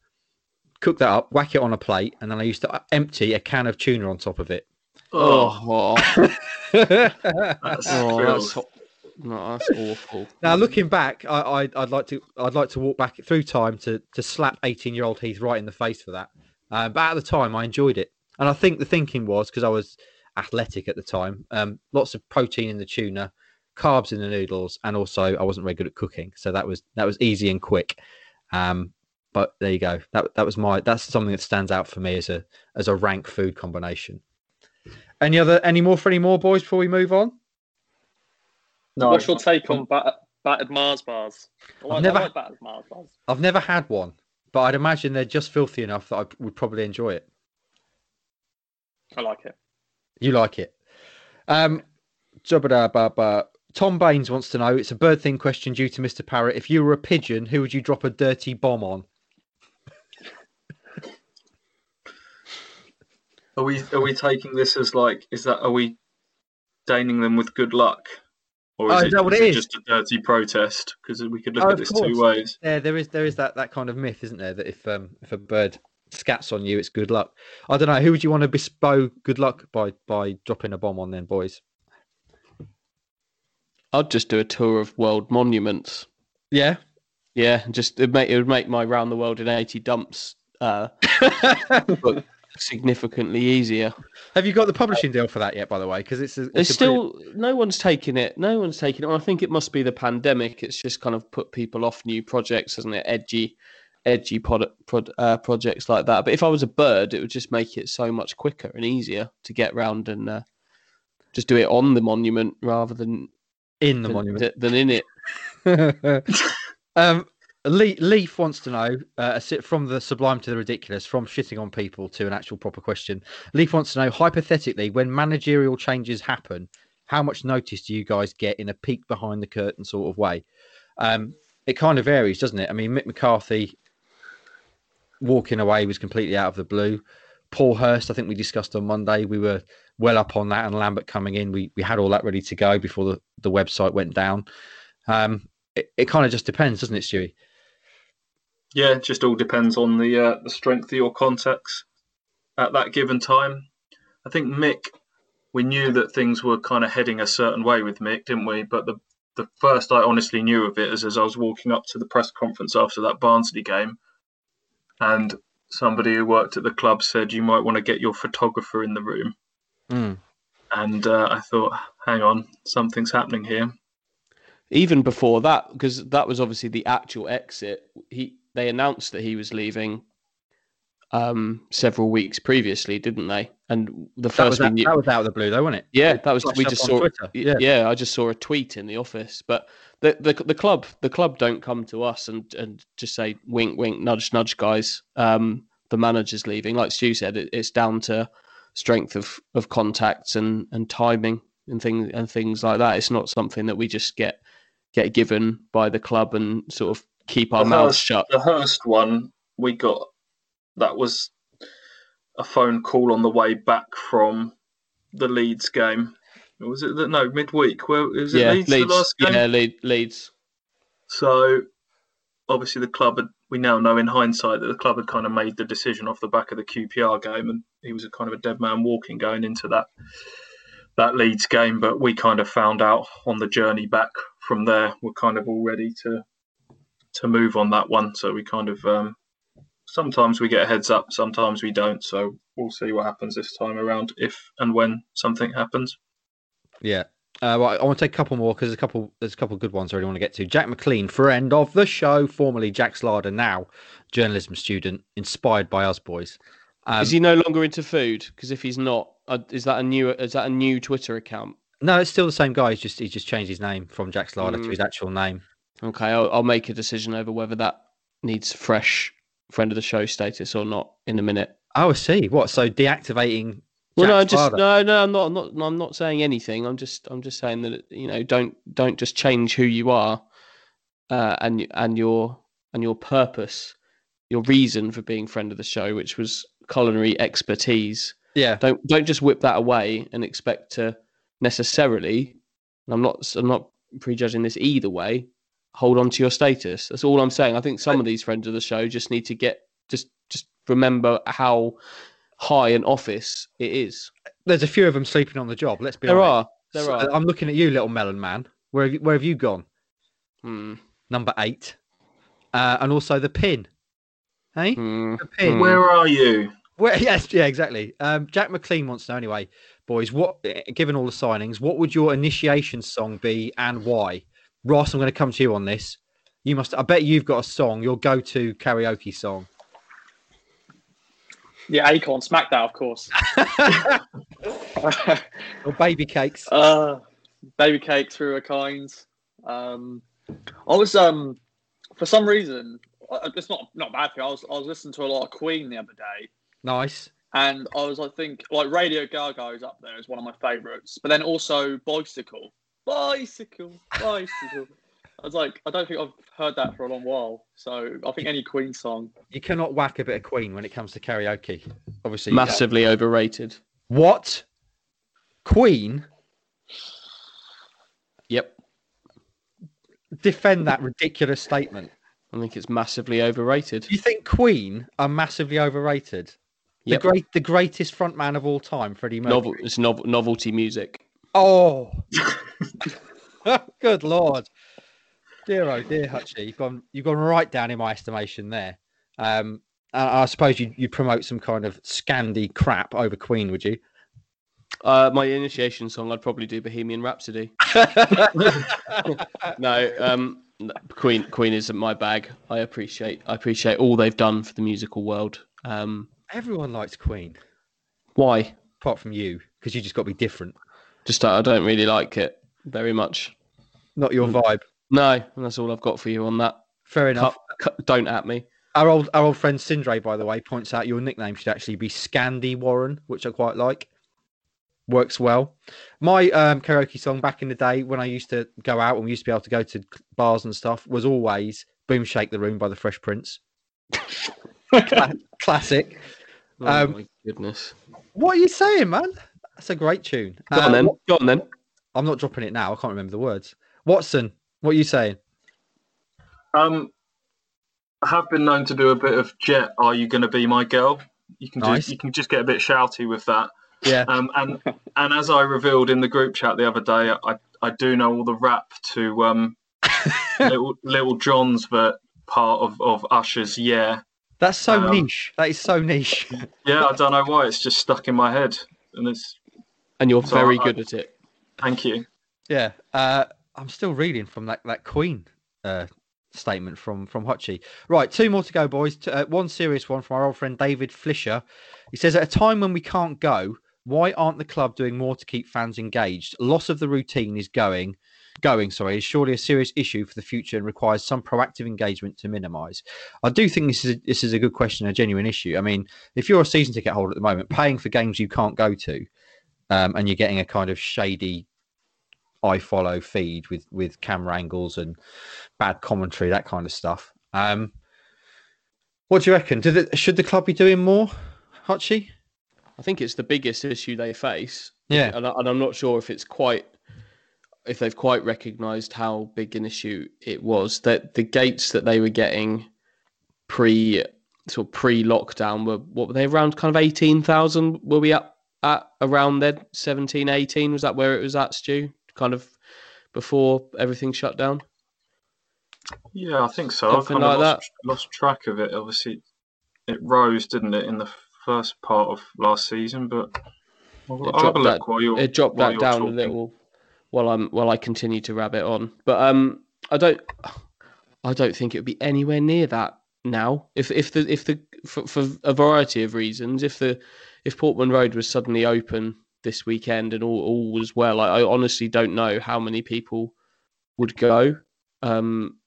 cook that up, whack it on a plate, and then I used to uh, empty a can of tuna on top of it. Oh, Oh, that's oh, that's, no, that's awful. now looking back, I, I I'd like to I'd like to walk back through time to to slap eighteen year old Heath right in the face for that. Um, but at the time, I enjoyed it, and I think the thinking was because I was athletic at the time. Um, lots of protein in the tuna, carbs in the noodles, and also I wasn't very good at cooking, so that was that was easy and quick. Um, but there you go. That that was my that's something that stands out for me as a as a rank food combination. Any other any more for any more boys before we move on? No, What's your take on bat- battered Mars bars? I like, never- I like battered Mars bars. I've never had one, but I'd imagine they're just filthy enough that I would probably enjoy it. I like it. You like it. Um, jabba-da-ba-ba. Tom Baines wants to know it's a bird thing question due to Mr. Parrott. If you were a pigeon, who would you drop a dirty bomb on? Are we are we taking this as like is that are we deigning them with good luck, or Oh, is, is it, that what is it it is? just a dirty protest? Because we could look Oh, at this course. two ways. Yeah, there is there is that that kind of myth, isn't there? That if um if a bird scats on you, it's good luck. I don't know. Who would you want to bestow good luck by by dropping a bomb on? Then, boys. I'd just do a tour of world monuments. Yeah. Yeah, just it make it would make my round the world in eighty dumps uh, significantly easier. Have you got the publishing deal for that yet? By the way, because it's, a, it's pretty- still no one's taking it. No one's taking it. I think it must be the pandemic. It's just kind of put people off new projects, hasn't it? Edgy, edgy pod, prod, uh, projects like that. But if I was a bird, it would just make it so much quicker and easier to get round and uh, just do it on the monument rather than in the than, monument. than in it. um, Le- Leaf wants to know uh, from the sublime to the ridiculous, from shitting on people to an actual proper question. Leaf wants to know hypothetically, when managerial changes happen, how much notice do you guys get in a peek behind the curtain sort of way? Um, it kind of varies, doesn't it? I mean, Mick McCarthy walking away was completely out of the blue. Paul Hurst, I think we discussed on Monday, we were well up on that, and Lambert coming in, we we had all that ready to go before the, the website went down. Um, it, it kind of just depends, doesn't it, Stewie? Yeah, it just all depends on the uh, the strength of your contacts at that given time. I think Mick, we knew that things were kind of heading a certain way with Mick, didn't we? But the the first I honestly knew of it is as I was walking up to the press conference after that Barnsley game, and somebody who worked at the club said you might want to get your photographer in the room. Mm. And uh, I thought, hang on, something's happening here. Even before that, because that was obviously the actual exit. He they announced that he was leaving um, several weeks previously, didn't they? And the That first was, we out, knew, that was out of the blue, though, wasn't it? yeah, that was flashed we just saw. Twitter, Yeah. yeah. I just saw a tweet in the office, but the the the club the club don't come to us and and just say wink wink nudge nudge guys. Um, the manager's leaving, like Stu said, it, it's down to strength of of contacts and and timing and things and things like that. It's not something that we just get get given by the club and sort of keep our The mouths Hurst- shut. The Hurst one we got that was a phone call on the way back from the Leeds game. Was it that no midweek? Where was it Yeah, Leeds, Leeds. the last game? Yeah, Leeds. Leeds. So obviously the club had we now know in hindsight that the club had kind of made the decision off the back of the QPR game and he was a kind of a dead man walking going into that that Leeds game, but we kind of found out on the journey back from there we're kind of all ready to to move on that one. So we kind of um, sometimes we get a heads up, sometimes we don't. So we'll see what happens this time around if and when something happens. Yeah. Uh, well, I want to take a couple more because there's a couple there's a couple good ones I really want to get to. Jack McLean, friend of the show, formerly Jack Slarder, now journalism student, inspired by us boys. Um, is he no longer into food? Because if he's not, uh, is that a new is that a new Twitter account? no, it's still the same guy. He's just he's just changed his name from Jack Slarder to Mm. his actual name. Okay, I'll, I'll make a decision over whether that needs fresh friend of the show status or not in a minute. Oh, I see. What? So deactivating? Well, no, just no, no, I'm not, I'm not, I'm not saying anything. I'm just, I'm just saying that you know, don't, don't just change who you are, uh, and and your and your purpose, your reason for being friend of the show, which was culinary expertise. Yeah. Don't, don't just whip that away and expect to necessarily. and I'm not, I'm not prejudging this either way. Hold on to your status. That's all I'm saying. I think some of these friends of the show just need to get, just, just remember how high an office it is. There's a few of them sleeping on the job. Let's be There honest. are. There So, are. I'm looking at you, little melon man. Where have you, where have you gone? Hmm. Number eight, uh, and also the pin. Hey, Hmm. the pin. Hmm. Where are you? Where, yes, yeah, exactly. Um, Jack McLean wants to know anyway, boys. What, given all the signings, what would your initiation song be and why? Ross, I'm going to come to you on this. You must. I bet you've got a song, your go-to karaoke song. Yeah, Acorn Smackdown, of course. Or baby cakes. uh, baby cakes through a kind. Um, I was um, for some reason, it's not not bad thing. I was I was listening to a lot of Queen the other day, Nice. and I was I think like Radio Gaga is up there as one of my favourites, but then also Bicycle, Bicycle, Bicycle. I was like, I don't think I've heard that for a long while. So I think any Queen song. You cannot whack a bit of Queen when it comes to karaoke. Obviously, Massively overrated. What? Queen? Yep. Defend that ridiculous statement. I think it's massively overrated. You think Queen are massively overrated? The Yep. great, the greatest frontman of all time, Freddie Mercury. Novel, it's nov- novelty music. Oh, good lord, dear oh dear, Hutchie, you've gone, you've gone right down in my estimation there. Um, I, I suppose you you promote some kind of Scandi crap over Queen, would you? Uh, my initiation song, I'd probably do Bohemian Rhapsody. No, um, Queen Queen isn't my bag. I appreciate I appreciate all they've done for the musical world. Um, Everyone likes Queen, why? apart from you, because you just got to be different. Just I don't really like it very much. Not your Mm. vibe. No, that's all I've got for you on that. Fair enough. Cut, cut, don't at me. Our old our old friend Sindre, by the way, points out your nickname should actually be Scandy Warren, which I quite like. Works well. My um, karaoke song back in the day when I used to go out and we used to be able to go to bars and stuff was always "Boom Shake the Room" by the Fresh Prince. Classic. Oh Um, my goodness. What are you saying, man? That's a great tune. Go Uh, on then. what- Go on then. I'm not dropping it now. I can't remember the words. Watson, what are you saying? Um, I have been known to do a bit of Jet. Are you going to be my girl? You can Nice. just you can just get a bit shouty with that. Yeah. Um, and and as I revealed in the group chat the other day, I I do know all the rap to um, little, little John's but part of, of Usher's Yeah. That's so Um, niche. That is so niche. Yeah, I don't know why. It's just stuck in my head. And it's And you're So very I- good at it. thank you. Yeah, uh, I'm still reading from that that Queen uh, statement from from Hutchie. Right, two more to go, boys. Uh, one serious one from our old friend David Flisher. He says, at a time when we can't go, why aren't the club doing more to keep fans engaged? Loss of the routine is going. Going, sorry, is surely a serious issue for the future and requires some proactive engagement to minimise. I do think this is a, this is a good question, a genuine issue. I mean, if you're a season ticket holder at the moment, paying for games you can't go to, um, and you're getting a kind of shady iFollow feed with with camera angles and bad commentary, that kind of stuff. Um, what do you reckon? The, should the club be doing more, Hutchie? I think it's the biggest issue they face. Yeah, and, I, and I'm not sure if it's quite if they've quite recognised how big an issue it was that the gates that they were getting pre sort of pre lockdown were what were they around kind of eighteen thousand? Were we up at around then 17, 18? Was that where it was at, Stu? Kind of before everything shut down. Yeah, I think so. Something I kind of like lost, lost track of it. Obviously, it rose, didn't it, in the first part of last season? But I'll, It I'll dropped that- it dropped that down talking. a little while I'm while I continue to rabbit on. But um, I don't I don't think it would be anywhere near that now. If if the if the for, for a variety of reasons, if the if Portman Road was suddenly open this weekend and all, all was well, I, I honestly don't know how many people would go. Um,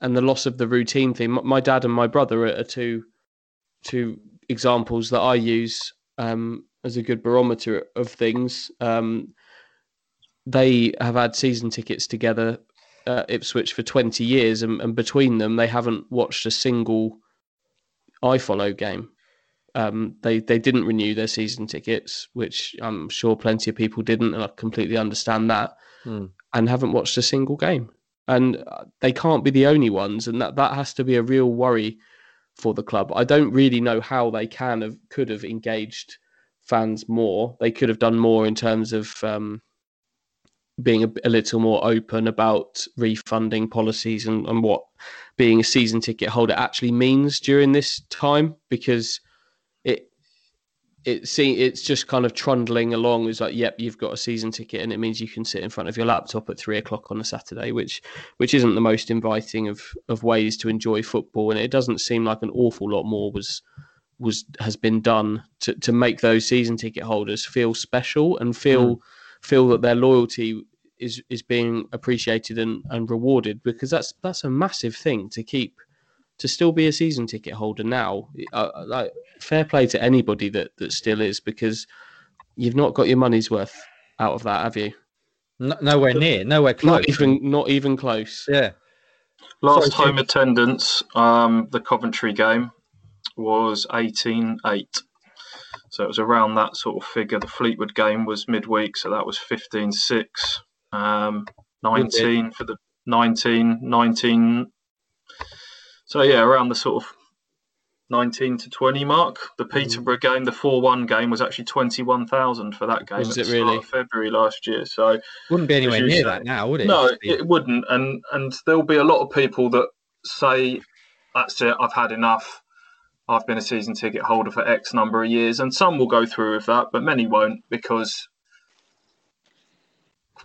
and the loss of the routine thing. My dad and my brother are, are two two examples that I use um, as a good barometer of things. Um, they have had season tickets together at Ipswich for 20 years, and, and between them, they haven't watched a single iFollow game. Um, they they didn't renew their season tickets, which I'm sure plenty of people didn't, and I completely understand that, Hmm. and haven't watched a single game. And uh, they can't be the only ones, and that, that has to be a real worry for the club. I don't really know how they can have could have engaged fans more. They could have done more in terms of um, being a, a little more open about refunding policies and, and what being a season ticket holder actually means during this time because it see it's just kind of trundling along. It's like yep you've got a season ticket and it means you can sit in front of your laptop at three o'clock on a saturday which which isn't the most inviting of of ways to enjoy football. And it doesn't seem like an awful lot more was was has been done to, to make those season ticket holders feel special and feel mm. feel that their loyalty is is being appreciated and, and rewarded because that's that's a massive thing to keep to still be a season ticket holder now uh, like fair play to anybody that that still is because you've not got your money's worth out of that have you No, nowhere near, nowhere close. not even not even close Yeah, Last Sorry, home attendance, um, the Coventry game was 18-8. So it was around that sort of figure. The Fleetwood game was midweek, so that was 15-6. Um, 19 for the 19, 19. So yeah, around the sort of 19 to 20 mark. The mm. Peterborough game, the 4-1 game, was actually 21,000 for that game Was at it really? of February last year. So wouldn't be anywhere near say. that now, would it? no, be- it wouldn't, and and there'll be a lot of people that say, "That's it, I've had enough. I've been a season ticket holder for X number of years," and some will go through with that, but many won't because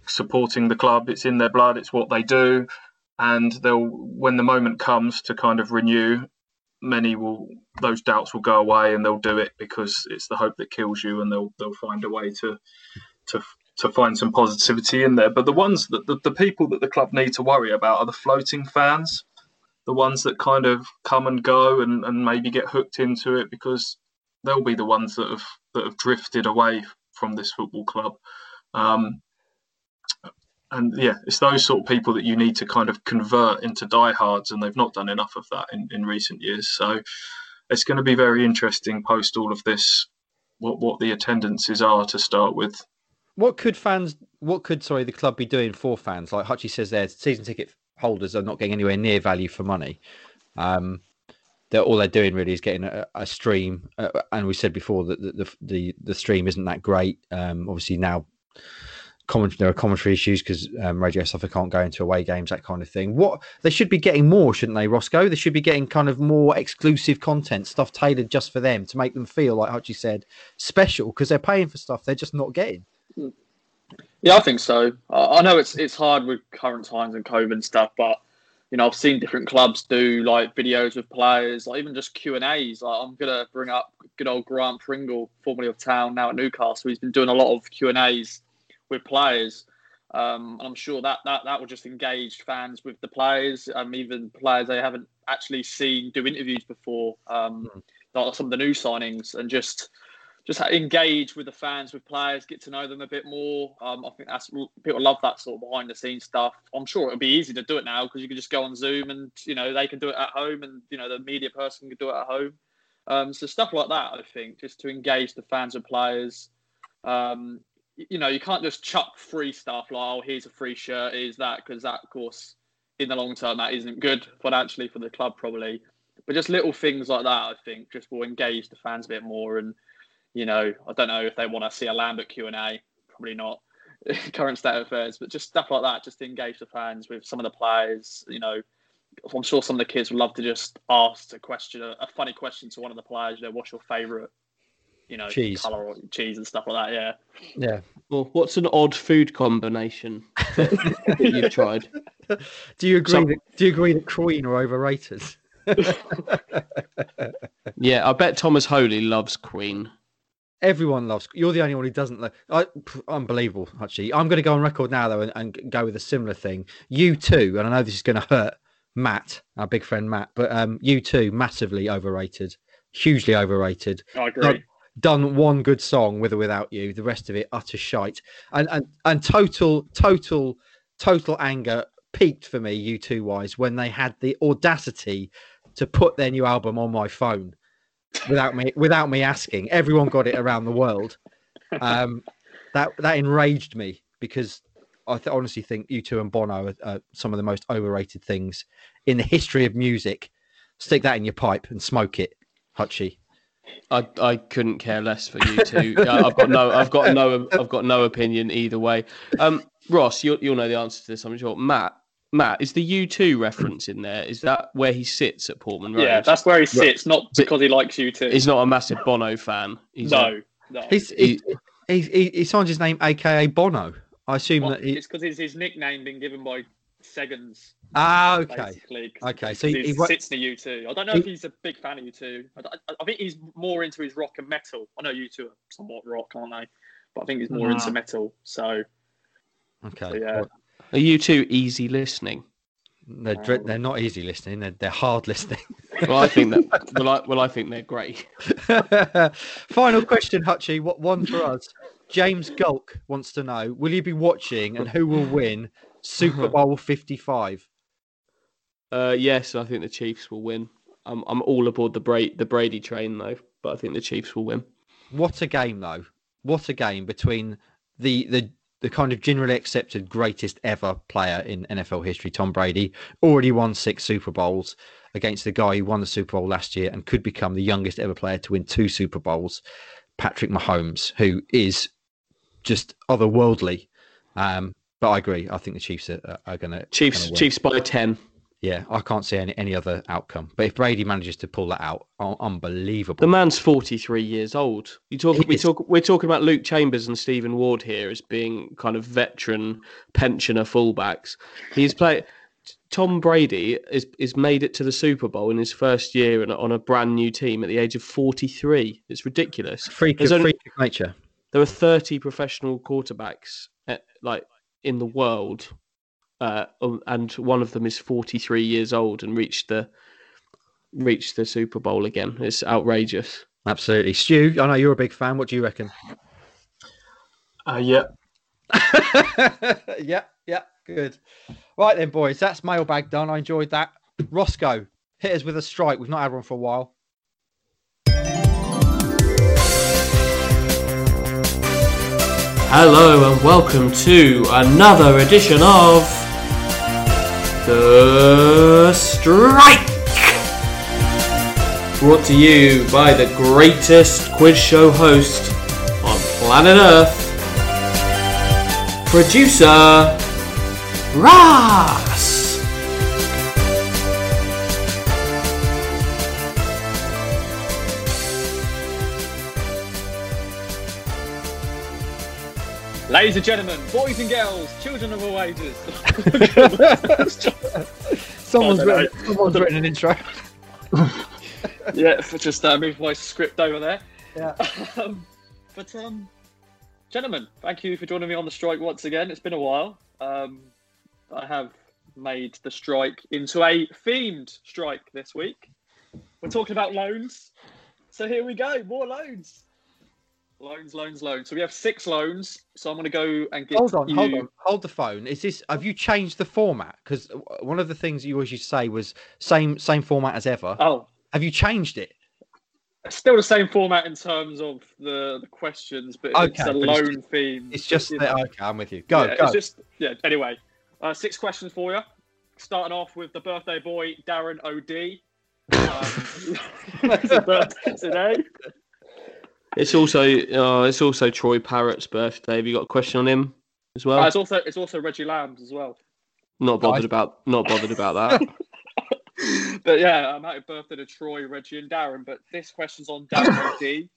supporting the club, it's in their blood, it's what they do, and they'll when the moment comes to kind of renew, many will those doubts will go away and they'll do it because it's the hope that kills you, and they'll they'll find a way to to to find some positivity in there. But the ones that the, the people that the club need to worry about are the floating fans, the ones that kind of come and go and, and maybe get hooked into it because they'll be the ones that have that have drifted away from this football club. Um, and yeah, it's those sort of people that you need to kind of convert into diehards, and they've not done enough of that in, in recent years. So it's going to be very interesting post all of this, what what the attendances are to start with. What could fans? What could sorry the club be doing for fans? Like Hutchie says, there season ticket holders are not getting anywhere near value for money. Um, they're all they're doing really is getting a, a stream, uh, and we said before that the, the the the stream isn't that great. Um, obviously now comment, there are commentary issues because um, Radio Suffolk can't go into away games, that kind of thing. What they should be getting more, shouldn't they, Roscoe? They should be getting kind of more exclusive content, stuff tailored just for them to make them feel like Hutchie said special because they're paying for stuff they're just not getting. Yeah, I think so. I I know it's it's hard with current times and COVID and stuff, but you know I've seen different clubs do like videos with players, like even just Q and A's. Like I'm gonna bring up good old Grant Pringle, formerly of Town, now at Newcastle. He's been doing a lot of Q and A's with players. Um, and I'm sure that, that that will just engage fans with the players, um, even players they haven't actually seen do interviews before, um, like some of the new signings, and just just engage with the fans, with players, get to know them a bit more. Um, I think that's people love that sort of behind the scenes stuff. I'm sure it'll be easy to do it now because you can just go on Zoom and you know they can do it at home, and you know the media person can do it at home. Um, so stuff like that, I think, just to engage the fans and players. Um, you know, you can't just chuck free stuff like, "Oh, here's a free shirt," is that because that, of course, in the long term, that isn't good financially for the club, probably. But just little things like that, I think, just will engage the fans a bit more. And you know, I don't know if they want to see a Lambert Q and A, probably not. Current state of affairs, but just stuff like that, just to engage the fans with some of the players. You know, I'm sure some of the kids would love to just ask a question, a funny question to one of the players. You know, what's your favourite, you know, Cheese. color cheese and stuff like that. Yeah. Yeah. Well, what's an odd food combination that you've tried? Do you agree? So- that, do you agree that Queen are overrated? Yeah, I bet Tomas Holy loves Queen. Everyone loves. You're the only one who doesn't. Like, I, unbelievable. Actually, I'm going to go on record now though and, and go with a similar thing. U2, and I know this is going to hurt Matt, our big friend Matt, but um, U2, massively overrated, hugely overrated. I agree. Done one good song with or without you. The rest of it utter shite, and and and total, total, total anger peaked for me. U2 wise when they had the audacity to put their new album on my phone without me without me asking. Everyone got it around the world. Um, that that enraged me because I th- honestly think U2 and Bono are, are some of the most overrated things in the history of music. Stick that in your pipe and smoke it, Hutchie. I, I couldn't care less for U2. I- I've got no I've got no I've got no opinion either way. Um, Ross, you'll you'll know the answer to this. I'm sure. Matt, Matt, is the U two reference in there? Is that where he sits at Portman Road? yeah, that's where he sits, not because he likes U2. He's not a massive Bono fan. He's a- no, no. He's, he, he, he, he signed his name, aka Bono. I assume Well, that he. it's because his, his nickname been given by Segans, Ah, okay. basically. 'cause Okay, so he- he, he wa- sits near you too. I don't know he- if he's a big fan of U2. I, I, I think he's more into his rock and metal. I know U2 are somewhat rock, aren't they? But I think he's more Nah. into metal. So Okay. So, yeah. Are U2 easy listening? they're, dre- they're not easy listening. They're, they're hard listening. Well, I think that. well, I well I think they're great. Final question, Hutchie. What one for us? James Gulk wants to know: Will you be watching, and who will win Super Bowl Fifty Five? Uh, yes, I think the Chiefs will win. I'm I'm all aboard the Bra- the Brady train though, but I think the Chiefs will win. What a game, though! What a game between the the the kind of generally accepted greatest ever player in NFL history, Tom Brady, already won six Super Bowls against the guy who won the Super Bowl last year and could become the youngest ever player to win two Super Bowls, Patrick Mahomes, who is just otherworldly. Um, but I agree. I think the Chiefs are, are going to Chiefs Chiefs by ten. Yeah, I can't see any, any other outcome. But if Brady manages to pull that out, un- unbelievable. The man's 43 years old. You talk, we talk, we're talking about Luke Chambers and Stephen Ward here as being kind of veteran pensioner fullbacks. He's played. Tom Brady is is made it to the Super Bowl in his first year and on a brand new team at the age of 43. It's ridiculous. freak of, only- freak of nature. There are 30 professional quarterbacks at, like in the world, uh, um, and one of them is 43 years old and reached the reached the Super Bowl again. It's outrageous. Absolutely. Stu, I know you're a big fan. What do you reckon? Uh, yeah, yeah, yeah, good. Right then, boys, that's mailbag done. I enjoyed that. Roscoe, hit us with a strike. We've not had one for a while. Hello and welcome to another edition of The Strike! Brought to you by the greatest quiz show host on planet Earth, Producer Ras. Ladies and gentlemen, boys and girls, children of all ages. Someone's written, someone's written an intro. yeah, just uh, move my script over there. Yeah. Um, but um, gentlemen, thank you for joining me on the strike once again. It's been a while. Um, I have made the strike into a themed strike this week. We're talking about loans, so here we go. More loans. Loans, loans, loans. So we have six loans. So I'm going to go and get Hold on, you. hold on, hold the phone. Is this? Have you changed the format? Because one of the things you always used to say was same same format as ever. Oh, Have you changed it? still the same format in terms of the, the questions, but it's a but it's loan theme. It's just that. Okay, I'm with you. Go, yeah, go. It's just yeah. Anyway, uh, six questions for you. Starting off with the birthday boy Darren O'Dea. Um, today. It's also uh, it's also Troy Parrott's birthday. Have you got a question on him as well? Uh, it's also it's also Reggie Lambe's as well. not bothered Nice. about not bothered about that. but yeah, um, happy birthday to Troy, Reggie, and Darren. But this question's on Darren O'Dea.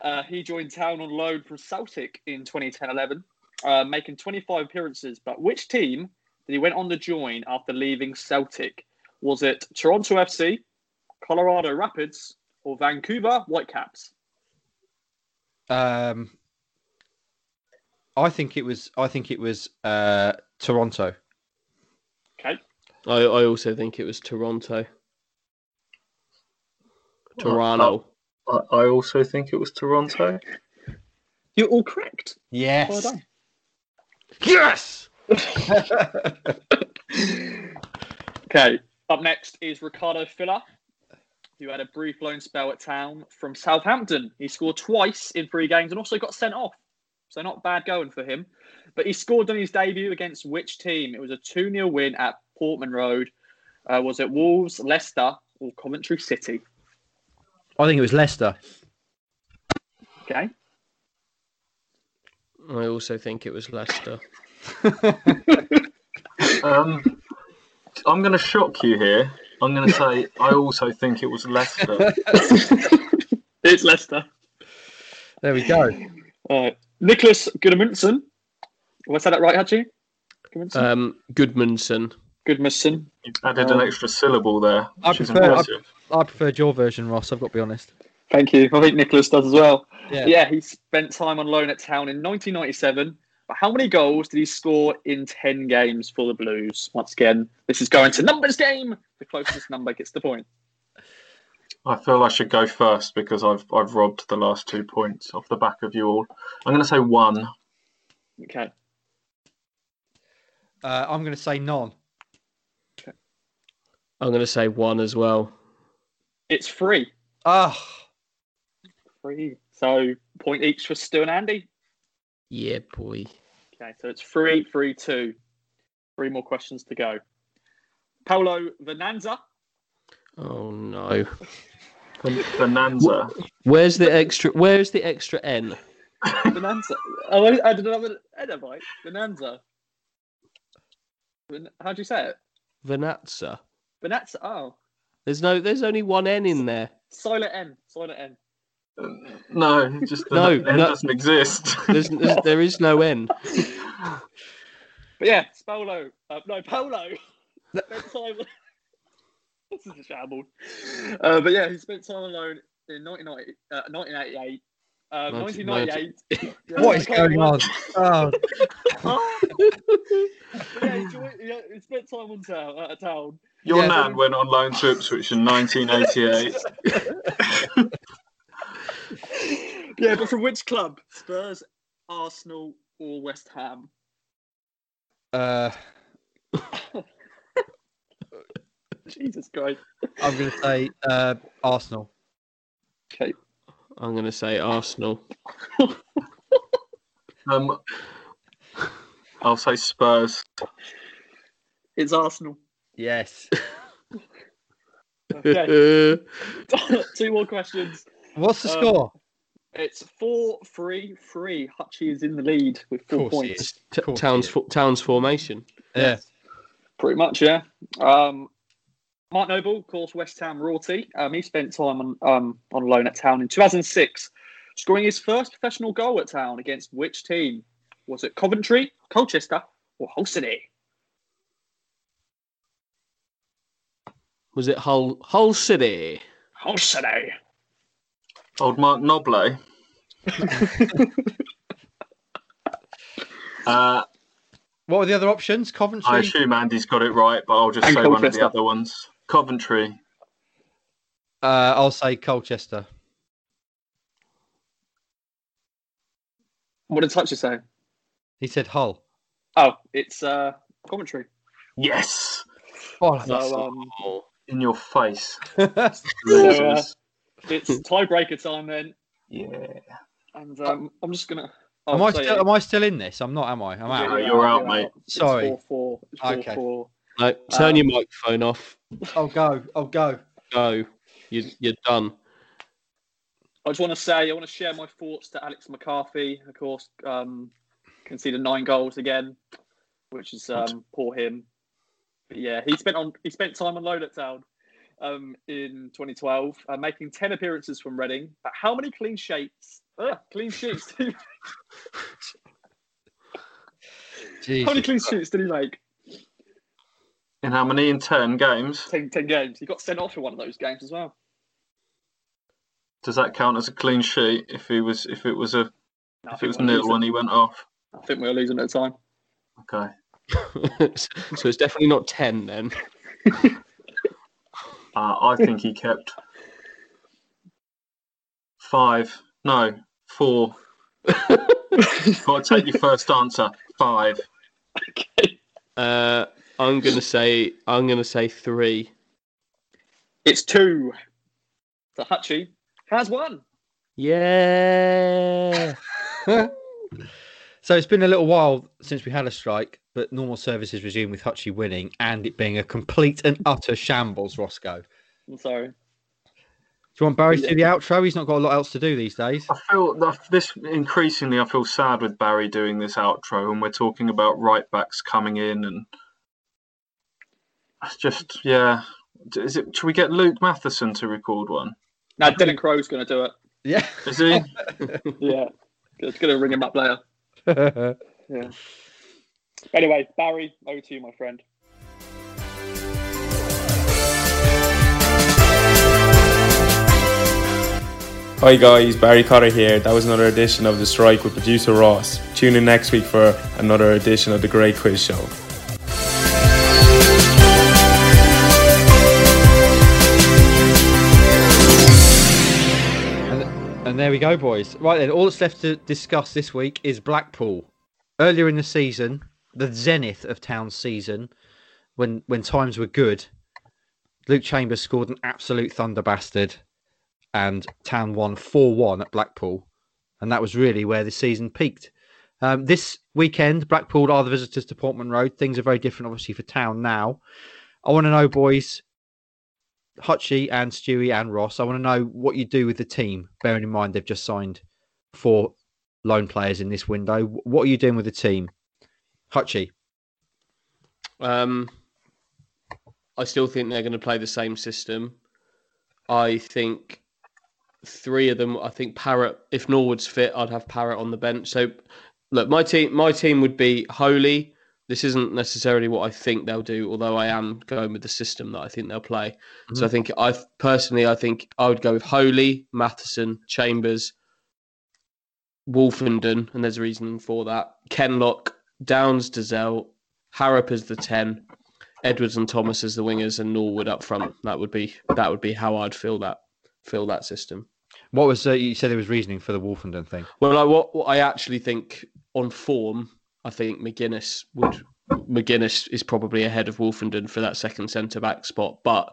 Uh, he joined town on loan from Celtic in 2010-11, uh, making 25 appearances. But which team did he went on to join after leaving Celtic? Was it Toronto FC, Colorado Rapids, or Vancouver Whitecaps? Um, I think it was. I think it was uh, Toronto. Okay. I, I also think it was Toronto. Toronto. I, I also think it was Toronto. You're all correct. Yes. Well done. Yes. Okay. Up next is Ricardo Fuller, who had a brief loan spell at town from Southampton. He scored twice in three games and also got sent off. So not bad going for him. But he scored on his debut against which team? It was a 2 0 win at Portman Road. Uh, was it Wolves, Leicester, or Coventry City? I think it was Leicester. Okay. I also think it was Leicester. Um, I'm going to shock you here. I'm going to say I also think it was Leicester. it's Leicester. There we go. Uh, Nicholas Goodmanson. Have I said that right, Hutchie? Gudmundsson? Um, Goodmanson. Gudmundsson. You added an extra syllable there, I which is prefer- I- I preferred your version, Ross. I've got to be honest. Thank you. I think Nicholas does as well. Yeah. Yeah, he spent time on loan at Town in 1997. But how many goals did he score in 10 games for the Blues? Once again, this is going to numbers game. The closest number gets the point. I feel I should go first because I've I've robbed the last two points off the back of you all. I'm going to say one. Okay. Uh, I'm going to say none. I'm going to say one as well. It's free. Ah, Free. So point each for Stu and Andy. Yeah, boy. Okay, so it's three, three, two. Three more questions to go. Paulo Venanza. Oh no. Venanza. Where's the extra? Where's the extra N? Venanza. Oh, I, I did another edit, right? Bonanza. Ben- How do you say it? Venatza. Bonanza. Oh, There's no. There's only one N in there. silent N. Silent N. No, it just No, it no. doesn't exist. There's, there's there is no N. But yeah, it's Paolo. Uh, no, Paolo. spent time. this is a shambles. Uh, but yeah, he spent time alone in 1990, uh, 1988. Uh, 1998. what is going on? Oh, yeah, he, joined, yeah, he spent time on town, uh, town. Your Yeah. nan went on loan to Ipswich in 1988. Yeah, but from which club? Spurs, Arsenal, or West Ham? uh, Jesus Christ. I'm going to say uh, Arsenal. Okay. I'm going to say Arsenal. Um, I'll say Spurs. It's Arsenal. Yes. Okay. Two more questions. What's the Um, score? It's four, three, three. Hutchie is in the lead with four course points. T- Of course he Towns fo- Towns formation. Yeah. Pretty much, yeah. Um, Mark Noble, of course, West Ham royalty. Um, he spent time on um, on loan at Town in 2006, scoring his first professional goal at Town against which team? Was it Coventry, Colchester, or Hull City? Was it Hull Hull City? Hull City. Old Mark Noble. uh, What were the other options? Coventry. I assume Andy's got it right, but I'll just And say one of Colchester. the other ones. Coventry. Uh, I'll say Colchester. What did Hutchie say? He said Hull. Oh, it's uh, Coventry. Yes, Oh, So um, in your face, that's- losers. It's tiebreaker time then, yeah, and um, I'm just gonna. am I'll I say still? it. Am I still in this? I'm not. Am I? I'm out. Yeah, you're out, mate. It's Sorry. Four, four. It's four, Okay. four. no, turn Um, your microphone off. I'll go. I'll go. Go. You, you're done. I just want to say, I want to share my thoughts to Alex McCarthy. Of course, um, conceded nine goals again, which is um, poor him. But yeah, he spent on he spent time on loan at Town um, in 2012, uh, making 10 appearances from Reading. But how many clean sheets? Uh, clean sheets. How many clean sheets did he make? in how many? In ten games. 10, 10 games. He got sent off in one of those games as well. Does that count as a clean sheet? If he was, if it was a, No, if it was nil losing. when he went off. I think we were losing at the time. Okay. so it's definitely not 10 then. Uh, I think he kept five. No, four. Got to take your first answer. Five. Uh, I'm gonna say I'm gonna say three. It's two. The Hutchie has one. Yeah. So it's been a little while since we had a strike, but normal services resumed with Hutchie winning and it being a complete and utter shambles, Roscoe. I'm sorry. Do you want Barry to do the outro? He's not got a lot else to do these days. I feel this increasingly. I feel sad with Barry doing this outro, and we're talking about right backs coming in, and it's just yeah. Is it? Should we get Luke Matheson to record one? Now Dylan Crowe's going to do it. Yeah. Is he? Yeah, it's going to ring him up later. Yeah. Anyway, Barry, over to you, my friend. Hi guys, Barry Cotter here. That was another edition of The Strike with producer Ross. Tune in next week for another edition of The Great Quiz Show. And, there we go, boys. Right then, all that's left to discuss this week is Blackpool. Earlier in the season, the zenith of Town's season, when when times were good, Luke Chambers scored an absolute thunder bastard, and Town won four one at Blackpool, and that was really where the season peaked. Um, this weekend, Blackpool are the visitors to Portman Road. Things are very different, obviously, for Town now. I want to know, boys, Hutchie and Stewie and Ross, I want to know what you do with the team, bearing in mind they've just signed four loan players in this window. What are you doing with the team? Hutchie. Um, I still think they're going to play the same system. I think three of them. I think Parrott. If Norwood's fit, I'd have Parrott on the bench. So, look, my team. My team would be Holy. This isn't necessarily what I think they'll do, although I am going with the system that I think they'll play. So I think I personally, I think I would go with Holy, Matheson, Chambers, Woolfenden, and there's a reason for that. Kenlock, Downs, Dozzell, Harrop as the ten, Edwards and Thomas as the wingers, and Norwood up front. That would be that would be how I'd feel that feel that system. What was uh, you said there was reasoning for the Woolfenden thing? Well, I, what, what I actually think on form, I think McGuinness would McGuinness is probably ahead of Woolfenden for that second centre back spot. But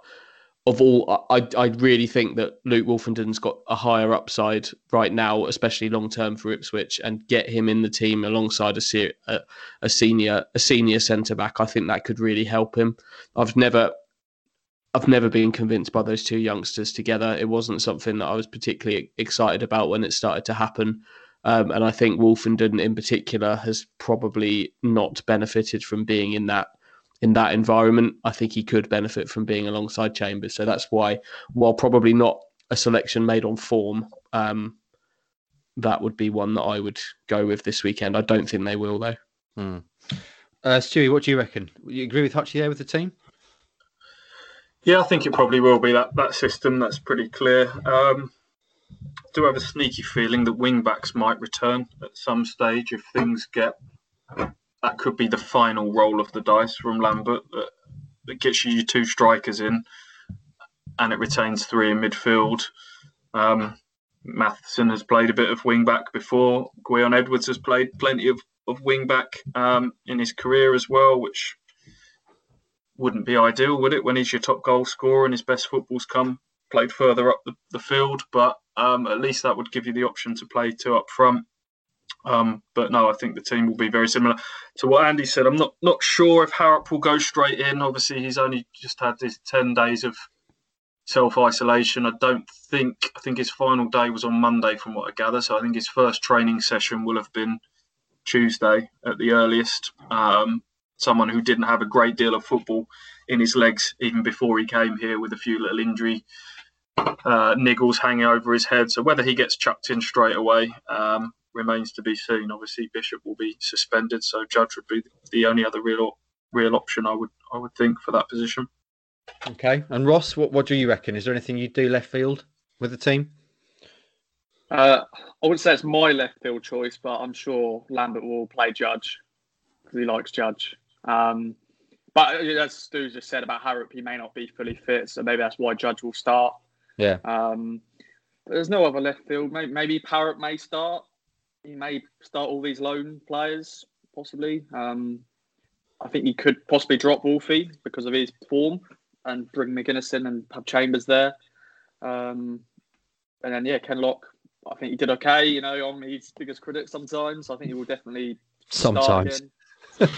of all, I I really think that Luke Woolfenden's got a higher upside right now, especially long term for Ipswich, and get him in the team alongside a a, a senior a senior centre back. I think that could really help him. I've never. I've never been convinced by those two youngsters together. It wasn't something that I was particularly excited about when it started to happen. Um, and I think Woolfenden in particular has probably not benefited from being in that in that environment. I think he could benefit from being alongside Chambers. So that's why, while probably not a selection made on form, um, that would be one that I would go with this weekend. I don't think they will though. Hmm. Uh, Stewie, what do you reckon? You agree with Hutchie there with the team? Yeah, I think it probably will be that that system. That's pretty clear. Um, I do have a sneaky feeling that wing backs might return at some stage if things get. That could be the final roll of the dice from Lambert that, that gets you your two strikers in, and it retains three in midfield. Um, Matheson has played a bit of wing back before. Gwion Edwards has played plenty of, of wing back um, in his career as well, which wouldn't be ideal, would it, when he's your top goal scorer and his best football's come played further up the, the field? But um, at least that would give you the option to play two up front. Um, but no, I think the team will be very similar to what Andy said. I'm not not sure if Harrop will go straight in. Obviously, he's only just had this ten days of self isolation. I don't think I think his final day was on Monday, from what I gather. So I think his first training session will have been Tuesday at the earliest. Um, someone who didn't have a great deal of football in his legs even before he came here with a few little injury uh, niggles hanging over his head. So whether he gets chucked in straight away um, remains to be seen. Obviously, Bishop will be suspended, so Judge would be the only other real real option I would I would think for that position. Okay, and Ross, what what do you reckon? Is there anything you'd do left field with the team? Uh, I wouldn't say it's my left field choice, but I'm sure Lambert will play Judge because he likes Judge. Um, but as Stu just said about Harrop, he may not be fully fit, so maybe that's why Judge will start. Yeah. Um, there's no other left field. Maybe, maybe Parrott may start. He may start all these loan players, possibly. Um, I think he could possibly drop Wolfie because of his form and bring McGuinness in and have Chambers there. Um, and then, yeah, Kenlock, I think he did okay. You know, I'm his biggest critic sometimes. I think he will definitely sometimes.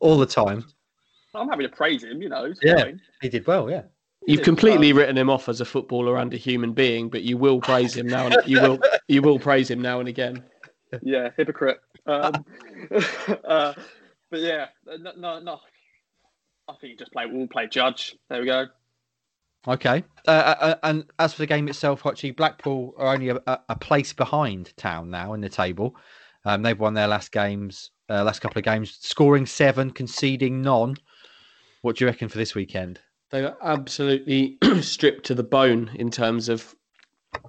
All the time. I'm happy to praise him, you know. Yeah, fine. he did well, yeah. You've completely written him off as a footballer and a human being, but you will praise him now. And, you will you will praise him now and again. Yeah, hypocrite. Um, uh, but yeah, no, no, no, I think you just play. We'll play Judge. There we go. Okay. Uh, uh, uh and as for the game itself, Hutchie, Blackpool are only a, a, place behind Town now in the table. Um, they've won their last games, uh, last couple of games, scoring seven, conceding none. What do you reckon for this weekend? They were absolutely stripped to the bone in terms of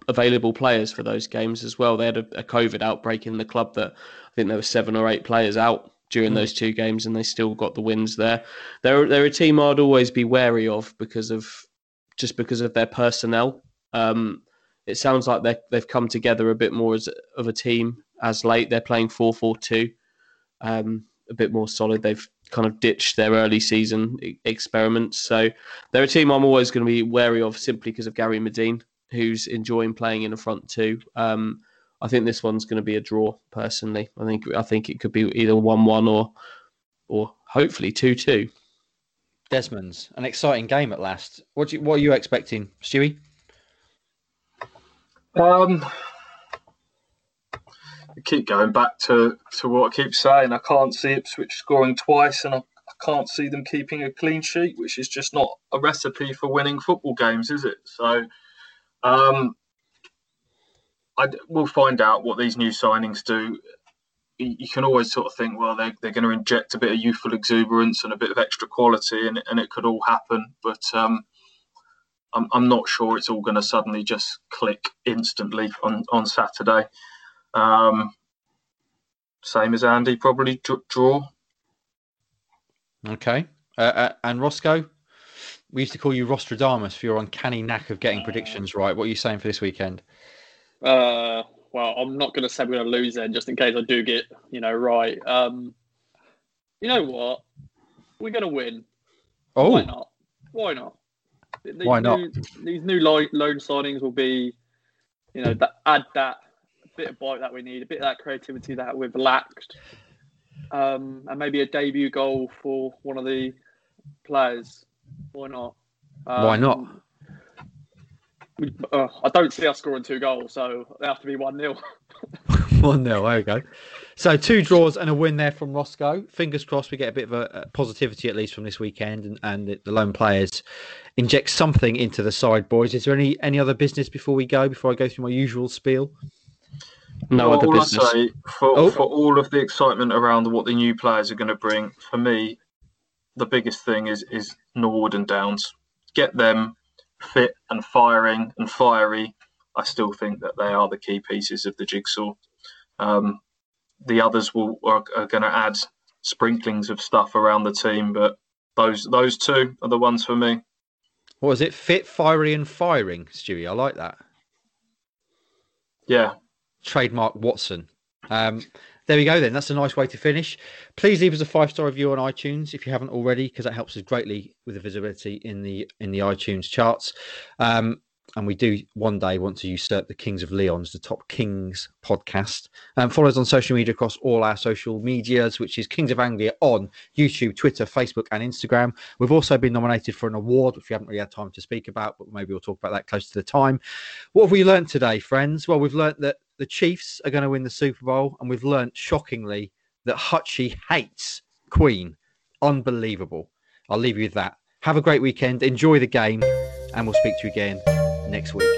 available players for those games as well. They had a, a COVID outbreak in the club that I think there were seven or eight players out during mm. those two games, and they still got the wins there. They're they're a team I'd always be wary of because of just because of their personnel. Um, it sounds like they they've come together a bit more as of a team as late. They're playing four four two, um, a bit more solid. They've kind of ditched their early season experiments. So they're a team I'm always going to be wary of simply because of Gary Madine, who's enjoying playing in the front two. Um, I think this one's going to be a draw. Personally, I think I think it could be either one-one or or hopefully two-two. Desmond's an exciting game at last. What you, what are you expecting, Stewie? Um, I keep going back to, to what I keep saying. I can't see Ipswich scoring twice, and I, I can't see them keeping a clean sheet, which is just not a recipe for winning football games, is it? So, um, I, we'll find out what these new signings do. You can always sort of think, well, they're, they're going to inject a bit of youthful exuberance and a bit of extra quality, and, and it could all happen. But um, I'm, I'm not sure it's all going to suddenly just click instantly on, on Saturday. Um, same as Andy, probably draw. Okay. Uh, uh, and Roscoe, we used to call you Rostradamus for your uncanny knack of getting predictions right. What are you saying for this weekend? Uh, well, I'm not going to say we're going to lose then, just in case I do get, you know, right. Um, you know what? We're going to win. Oh, why not? Why not? These why not? New, these new loan signings will be, you know, that add that bit of bite that we need, a bit of that creativity that we've lacked, um, and maybe a debut goal for one of the players. Why not? Why not? Um, we- uh, I don't see us scoring two goals, so they have to be one 0 One nil. There we go. So two draws and a win there from Roscoe. Fingers crossed we get a bit of a, positivity at least from this weekend, and, and the, the lone players inject something into the side, boys. Is there any any other business before we go? Before I go through my usual spiel? No Well, other all I business. say, for, Oh. for all of the excitement around what the new players are going to bring, for me, the biggest thing is is Norwood and Downs. Get them fit and firing and fiery. I still think that they are the key pieces of the jigsaw. Um, the others will are, are going to add sprinklings of stuff around the team, but those those two are the ones for me. What was it? Fit, fiery, and firing, Stewie. I like that. Yeah, trademark Watson. Um, there we go. Then that's a nice way to finish. Please leave us a five star review on iTunes if you haven't already, because that helps us greatly with the visibility in the in the iTunes charts. Um, and we do one day want to usurp the Kings of Leon's, the top Kings podcast. Um, follow us on social media across all our social medias, which is Kings of Anglia on YouTube, Twitter, Facebook, and Instagram. We've also been nominated for an award, which we haven't really had time to speak about, but maybe we'll talk about that close to the time. What have we learned today, friends? Well, we've learned that the Chiefs are going to win the Super Bowl, and we've learned shockingly that Hutchie hates Queen. Unbelievable. I'll leave you with that. Have a great weekend. Enjoy the game, and we'll speak to you again next week.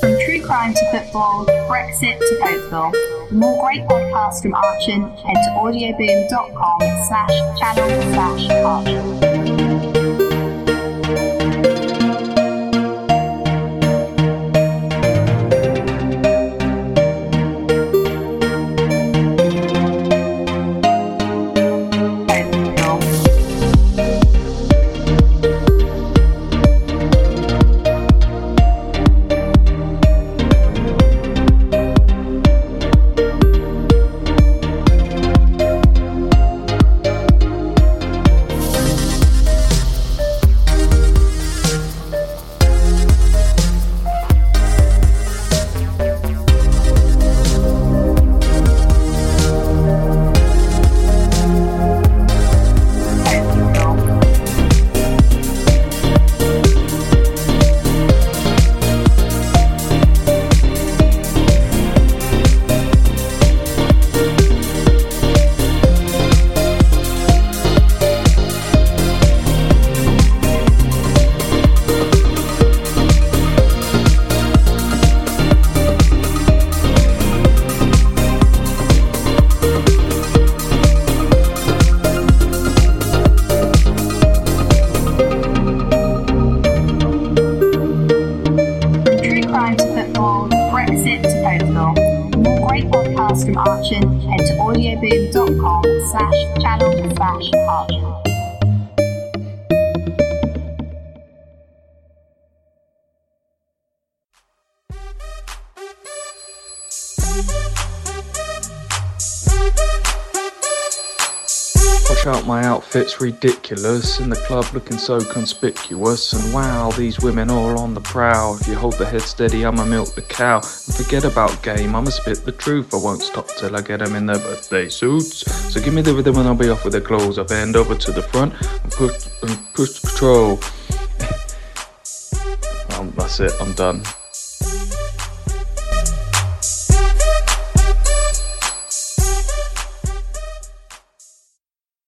From true crime to football, Brexit to Oakville. For more great podcasts from Archon, head to audioboom.com slash channel slash Archon. Ridiculous. In the club looking so conspicuous. And wow, these women all on the prowl. If you hold the head steady, I'ma milk the cow. And forget about game, I'ma spit the truth. I won't stop till I get them in their birthday suits. So give me the rhythm and I'll be off with the clothes. I bend over to the front and push, and push control. um, that's it, I'm done.